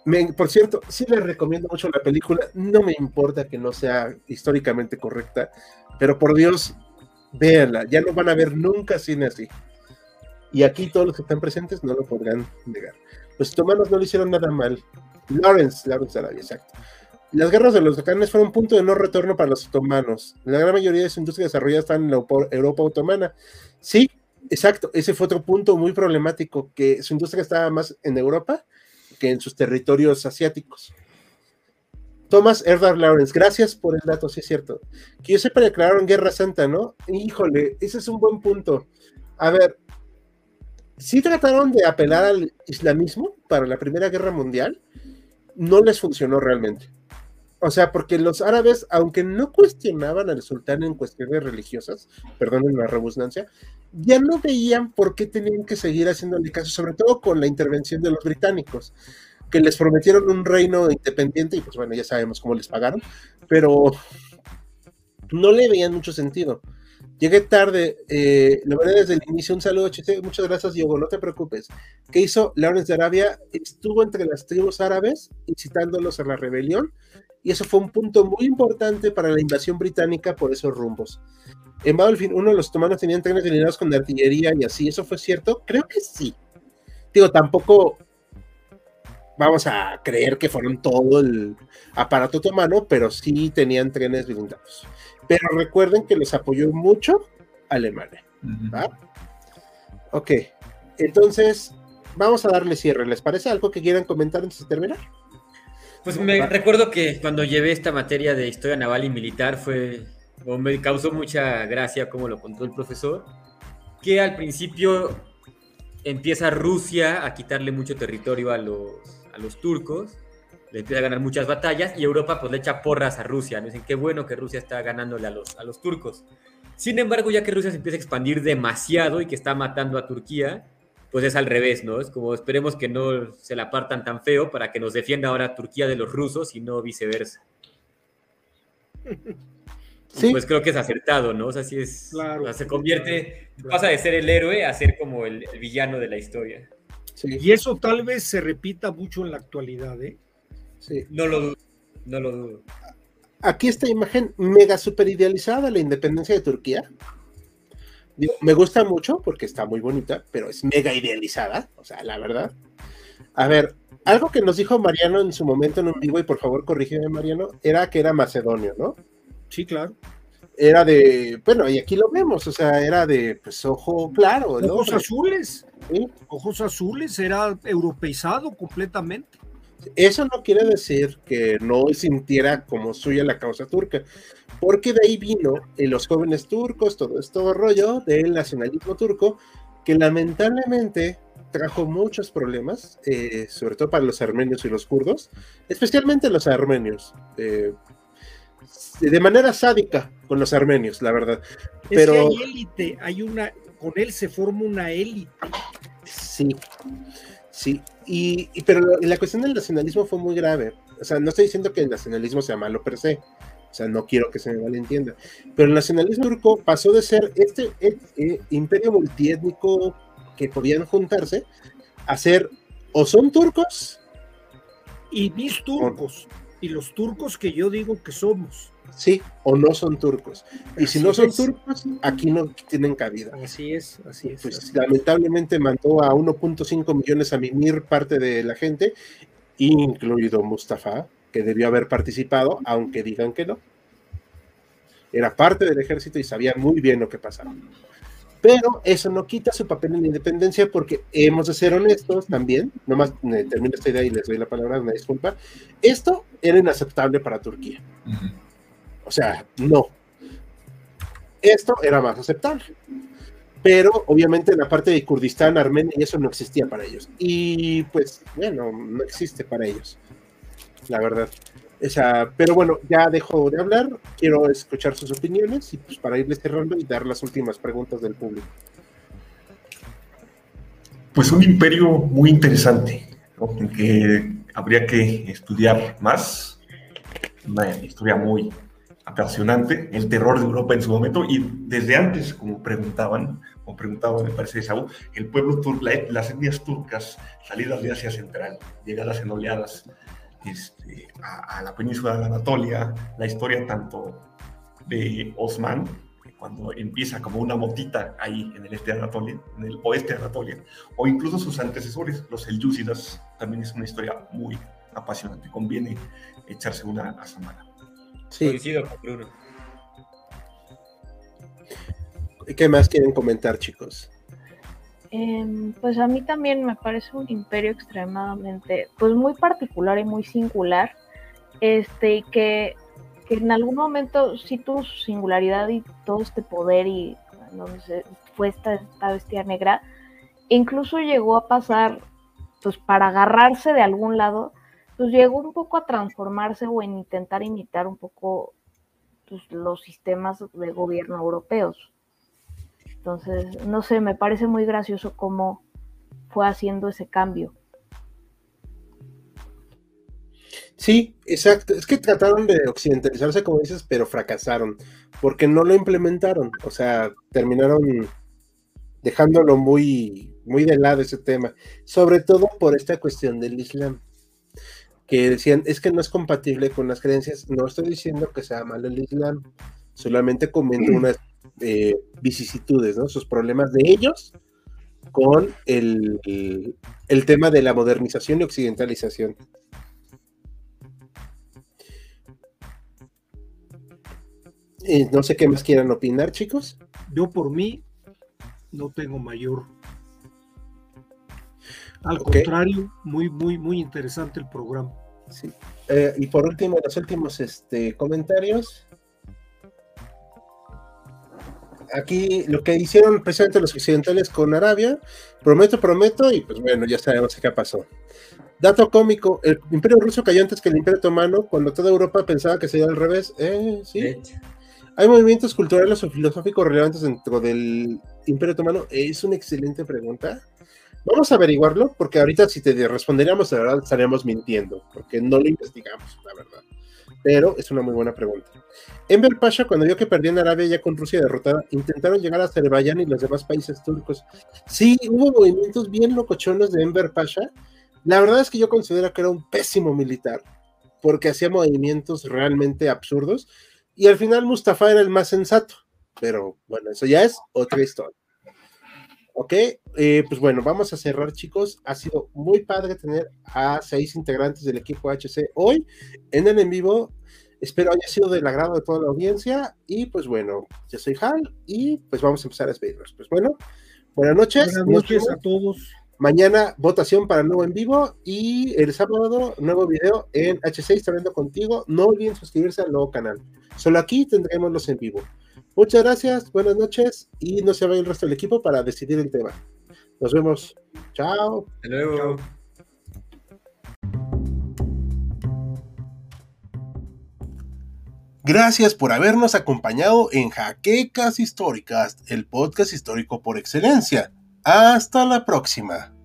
Me- por cierto, sí les recomiendo mucho la película. No me importa que no sea históricamente correcta, pero por Dios, véanla. Ya no van a ver nunca cine así. Y aquí todos los que están presentes no lo podrán negar. Los otomanos no le hicieron nada mal. Lawrence, Lawrence Arabia, exacto. Las guerras de los Balcanes fueron un punto de no retorno para los otomanos. La gran mayoría de su industria desarrollada está en la Europa otomana. Sí, exacto. Ese fue otro punto muy problemático, que su industria estaba más en Europa que en sus territorios asiáticos. Thomas Erdar Lawrence, gracias por el dato, sí es cierto. Que yo sepa, declararon Guerra Santa, ¿no? Híjole, ese es un buen punto. A ver, sí trataron de apelar al islamismo para la Primera Guerra Mundial, no les funcionó realmente. O sea, porque los árabes, aunque no cuestionaban al sultán en cuestiones religiosas, perdonen la rebusnancia, ya no veían por qué tenían que seguir haciéndole caso, sobre todo con la intervención de los británicos, que les prometieron un reino independiente y pues bueno, ya sabemos cómo les pagaron, pero no le veían mucho sentido. Llegué tarde, eh, lo veré desde el inicio. Un saludo, HT. Muchas gracias, Diogo. No te preocupes. ¿Qué hizo Lawrence de Arabia? Estuvo entre las tribus árabes, incitándolos a la rebelión, y eso fue un punto muy importante para la invasión británica por esos rumbos. En Battlefield 1, los otomanos tenían trenes alineados con artillería y así. ¿Eso fue cierto? Creo que sí. Digo, tampoco vamos a creer que fueron todo el aparato otomano, pero sí tenían trenes blindados. Pero recuerden que les apoyó mucho Alemania. Ok, entonces vamos a darle cierre. ¿Les parece algo que quieran comentar antes de terminar? Pues me Va. recuerdo que cuando llevé esta materia de historia naval y militar fue, o me causó mucha gracia como lo contó el profesor, que al principio empieza Rusia a quitarle mucho territorio a los, a los turcos, le empieza a ganar muchas batallas y Europa pues le echa porras a Rusia, ¿no? Dicen qué bueno que Rusia está ganándole a los, a los turcos. Sin embargo, ya que Rusia se empieza a expandir demasiado y que está matando a Turquía, pues es al revés, ¿no? Es como esperemos que no se la partan tan feo para que nos defienda ahora Turquía de los rusos y no viceversa. Sí, Pues creo que es acertado, ¿no? O sea, sí es. Claro. o sea, se convierte, Claro. pasa de ser el héroe a ser como el, el villano de la historia. sí, Y eso tal vez se repita mucho en la actualidad, ¿eh? sí. No lo dudo. No lo dudo. Aquí esta imagen mega super idealizada de la independencia de Turquía. Digo, me gusta mucho porque está muy bonita, pero es mega idealizada, o sea, la verdad. A ver, algo que nos dijo Mariano en su momento en un vivo, y por favor corrígeme, Mariano, era que era macedonio, ¿no? Sí, claro. Era de, bueno, y aquí lo vemos, o sea, era de, pues, ojo claro, ¿no? Ojos azules. Sí. Ojos azules, era europeizado completamente. Eso no quiere decir que no sintiera como suya la causa turca, porque de ahí vino en los jóvenes turcos, todo esto rollo del nacionalismo turco, que lamentablemente trajo muchos problemas, eh, sobre todo para los armenios y los kurdos, especialmente los armenios, eh, de manera sádica con los armenios, la verdad. Es Pero que hay élite, hay una, con él se forma una élite. Sí, sí. Y, y- pero la, cuestión del nacionalismo fue muy grave. O sea, no estoy diciendo que el nacionalismo sea malo per se. O sea, no quiero que se me malentienda. Pero el nacionalismo turco pasó de ser este eh, eh, imperio multiétnico que podían juntarse a ser o son turcos, Y mis turcos, y los turcos que yo digo que somos. sí, o no son turcos. Y si no son es. turcos, aquí no tienen cabida. Así es, así es. pues así es. lamentablemente mandó a 1.5 millones a mimir parte de la gente, incluido Mustafa, que debió haber participado, aunque digan que no. Era parte del ejército y sabía muy bien lo que pasaba. Pero eso no quita su papel en la independencia porque hemos de ser honestos también, nomás eh, termino esta idea y les doy la palabra, una disculpa, esto era inaceptable para Turquía. O sea, no. Esto era más aceptable. Pero obviamente la parte de Kurdistán, Armenia eso no existía para ellos. Y pues, bueno, no existe para ellos. La verdad. O sea, pero bueno, ya dejo de hablar. Quiero escuchar sus opiniones y pues para irles cerrando y dar las últimas preguntas del público. Pues un imperio muy interesante, ¿no? Que habría que estudiar más, una historia muy apasionante, el terror de Europa en su momento, y desde antes, como preguntaban, como preguntaba, me parece, Saúl, el pueblo turco, las etnias turcas salidas de Asia Central, llegadas en oleadas este, a, a la península de Anatolia, la historia tanto de Osman, cuando empieza como una motita ahí en el este de Anatolia, en el oeste de Anatolia, o incluso sus antecesores, los Selyúcidas, también es una historia muy apasionante. Conviene echarse una a semana. Sí, Coincido con Bruno. ¿qué más quieren comentar, chicos? Em, pues a mí también me parece un imperio extremadamente, pues muy particular y muy singular, este, y que, que en algún momento sí su singularidad y todo este poder y donde se- fue esta, esta bestia negra, incluso llegó a pasar, pues para agarrarse de algún lado, pues llegó un poco a transformarse o en intentar imitar un poco pues, los sistemas de gobierno europeos. Entonces, no sé, me parece muy gracioso cómo fue haciendo ese cambio. Sí, exacto. Es que trataron de occidentalizarse, como dices, pero fracasaron, porque no lo implementaron. O sea, terminaron dejándolo muy, muy de lado ese tema, sobre todo por esta cuestión del Islam, que decían, es que no es compatible con las creencias. No estoy diciendo que sea malo el Islam, solamente comento unas eh, vicisitudes, ¿no? Sus problemas de ellos con el, el- el tema de la modernización y occidentalización. Eh, no sé qué más quieran opinar, chicos. Yo por mí no tengo mayor. Al contrario, muy, muy, muy interesante el programa. Sí. Eh, y por último, los últimos este, comentarios. Aquí lo que hicieron precisamente los occidentales con Arabia, prometo, prometo, y pues bueno, ya sabemos qué pasó. Dato cómico, el imperio ruso cayó antes que el imperio otomano, cuando toda Europa pensaba que sería al revés. Eh, sí. ¿Hay movimientos culturales o filosóficos relevantes dentro del Imperio Otomano? Es una excelente pregunta. Vamos a averiguarlo, porque ahorita si te responderíamos, de verdad estaríamos mintiendo, porque no lo investigamos, la verdad. Pero es una muy buena pregunta. Enver Pasha, cuando vio que perdían Arabia ya con Rusia derrotada, intentaron llegar a Azerbaiyán y los demás países turcos. Sí, hubo movimientos bien locochones de Enver Pasha. La verdad es que yo considero que era un pésimo militar, porque hacía movimientos realmente absurdos. Y al final Mustafa era el más sensato. Pero bueno, eso ya es otra historia. Ok, eh, pues bueno, vamos a cerrar, chicos. Ha sido muy padre tener a seis integrantes del equipo HC hoy en el en vivo. Espero haya sido del agrado de toda la audiencia. Y pues bueno, yo soy Hal y pues vamos a empezar a despedirnos. Pues bueno, buenas noches. Buenas noches a todos. Mañana votación para el nuevo en vivo y el sábado nuevo video en H6 hablando contigo. No olviden suscribirse al nuevo canal. Solo aquí tendremos los en vivo. Muchas gracias, buenas noches y no se vaya el resto del equipo para decidir el tema. Nos vemos. Chao. Hasta luego. Gracias por habernos acompañado en Jaquecas Históricas, el podcast histórico por excelencia. Hasta la próxima.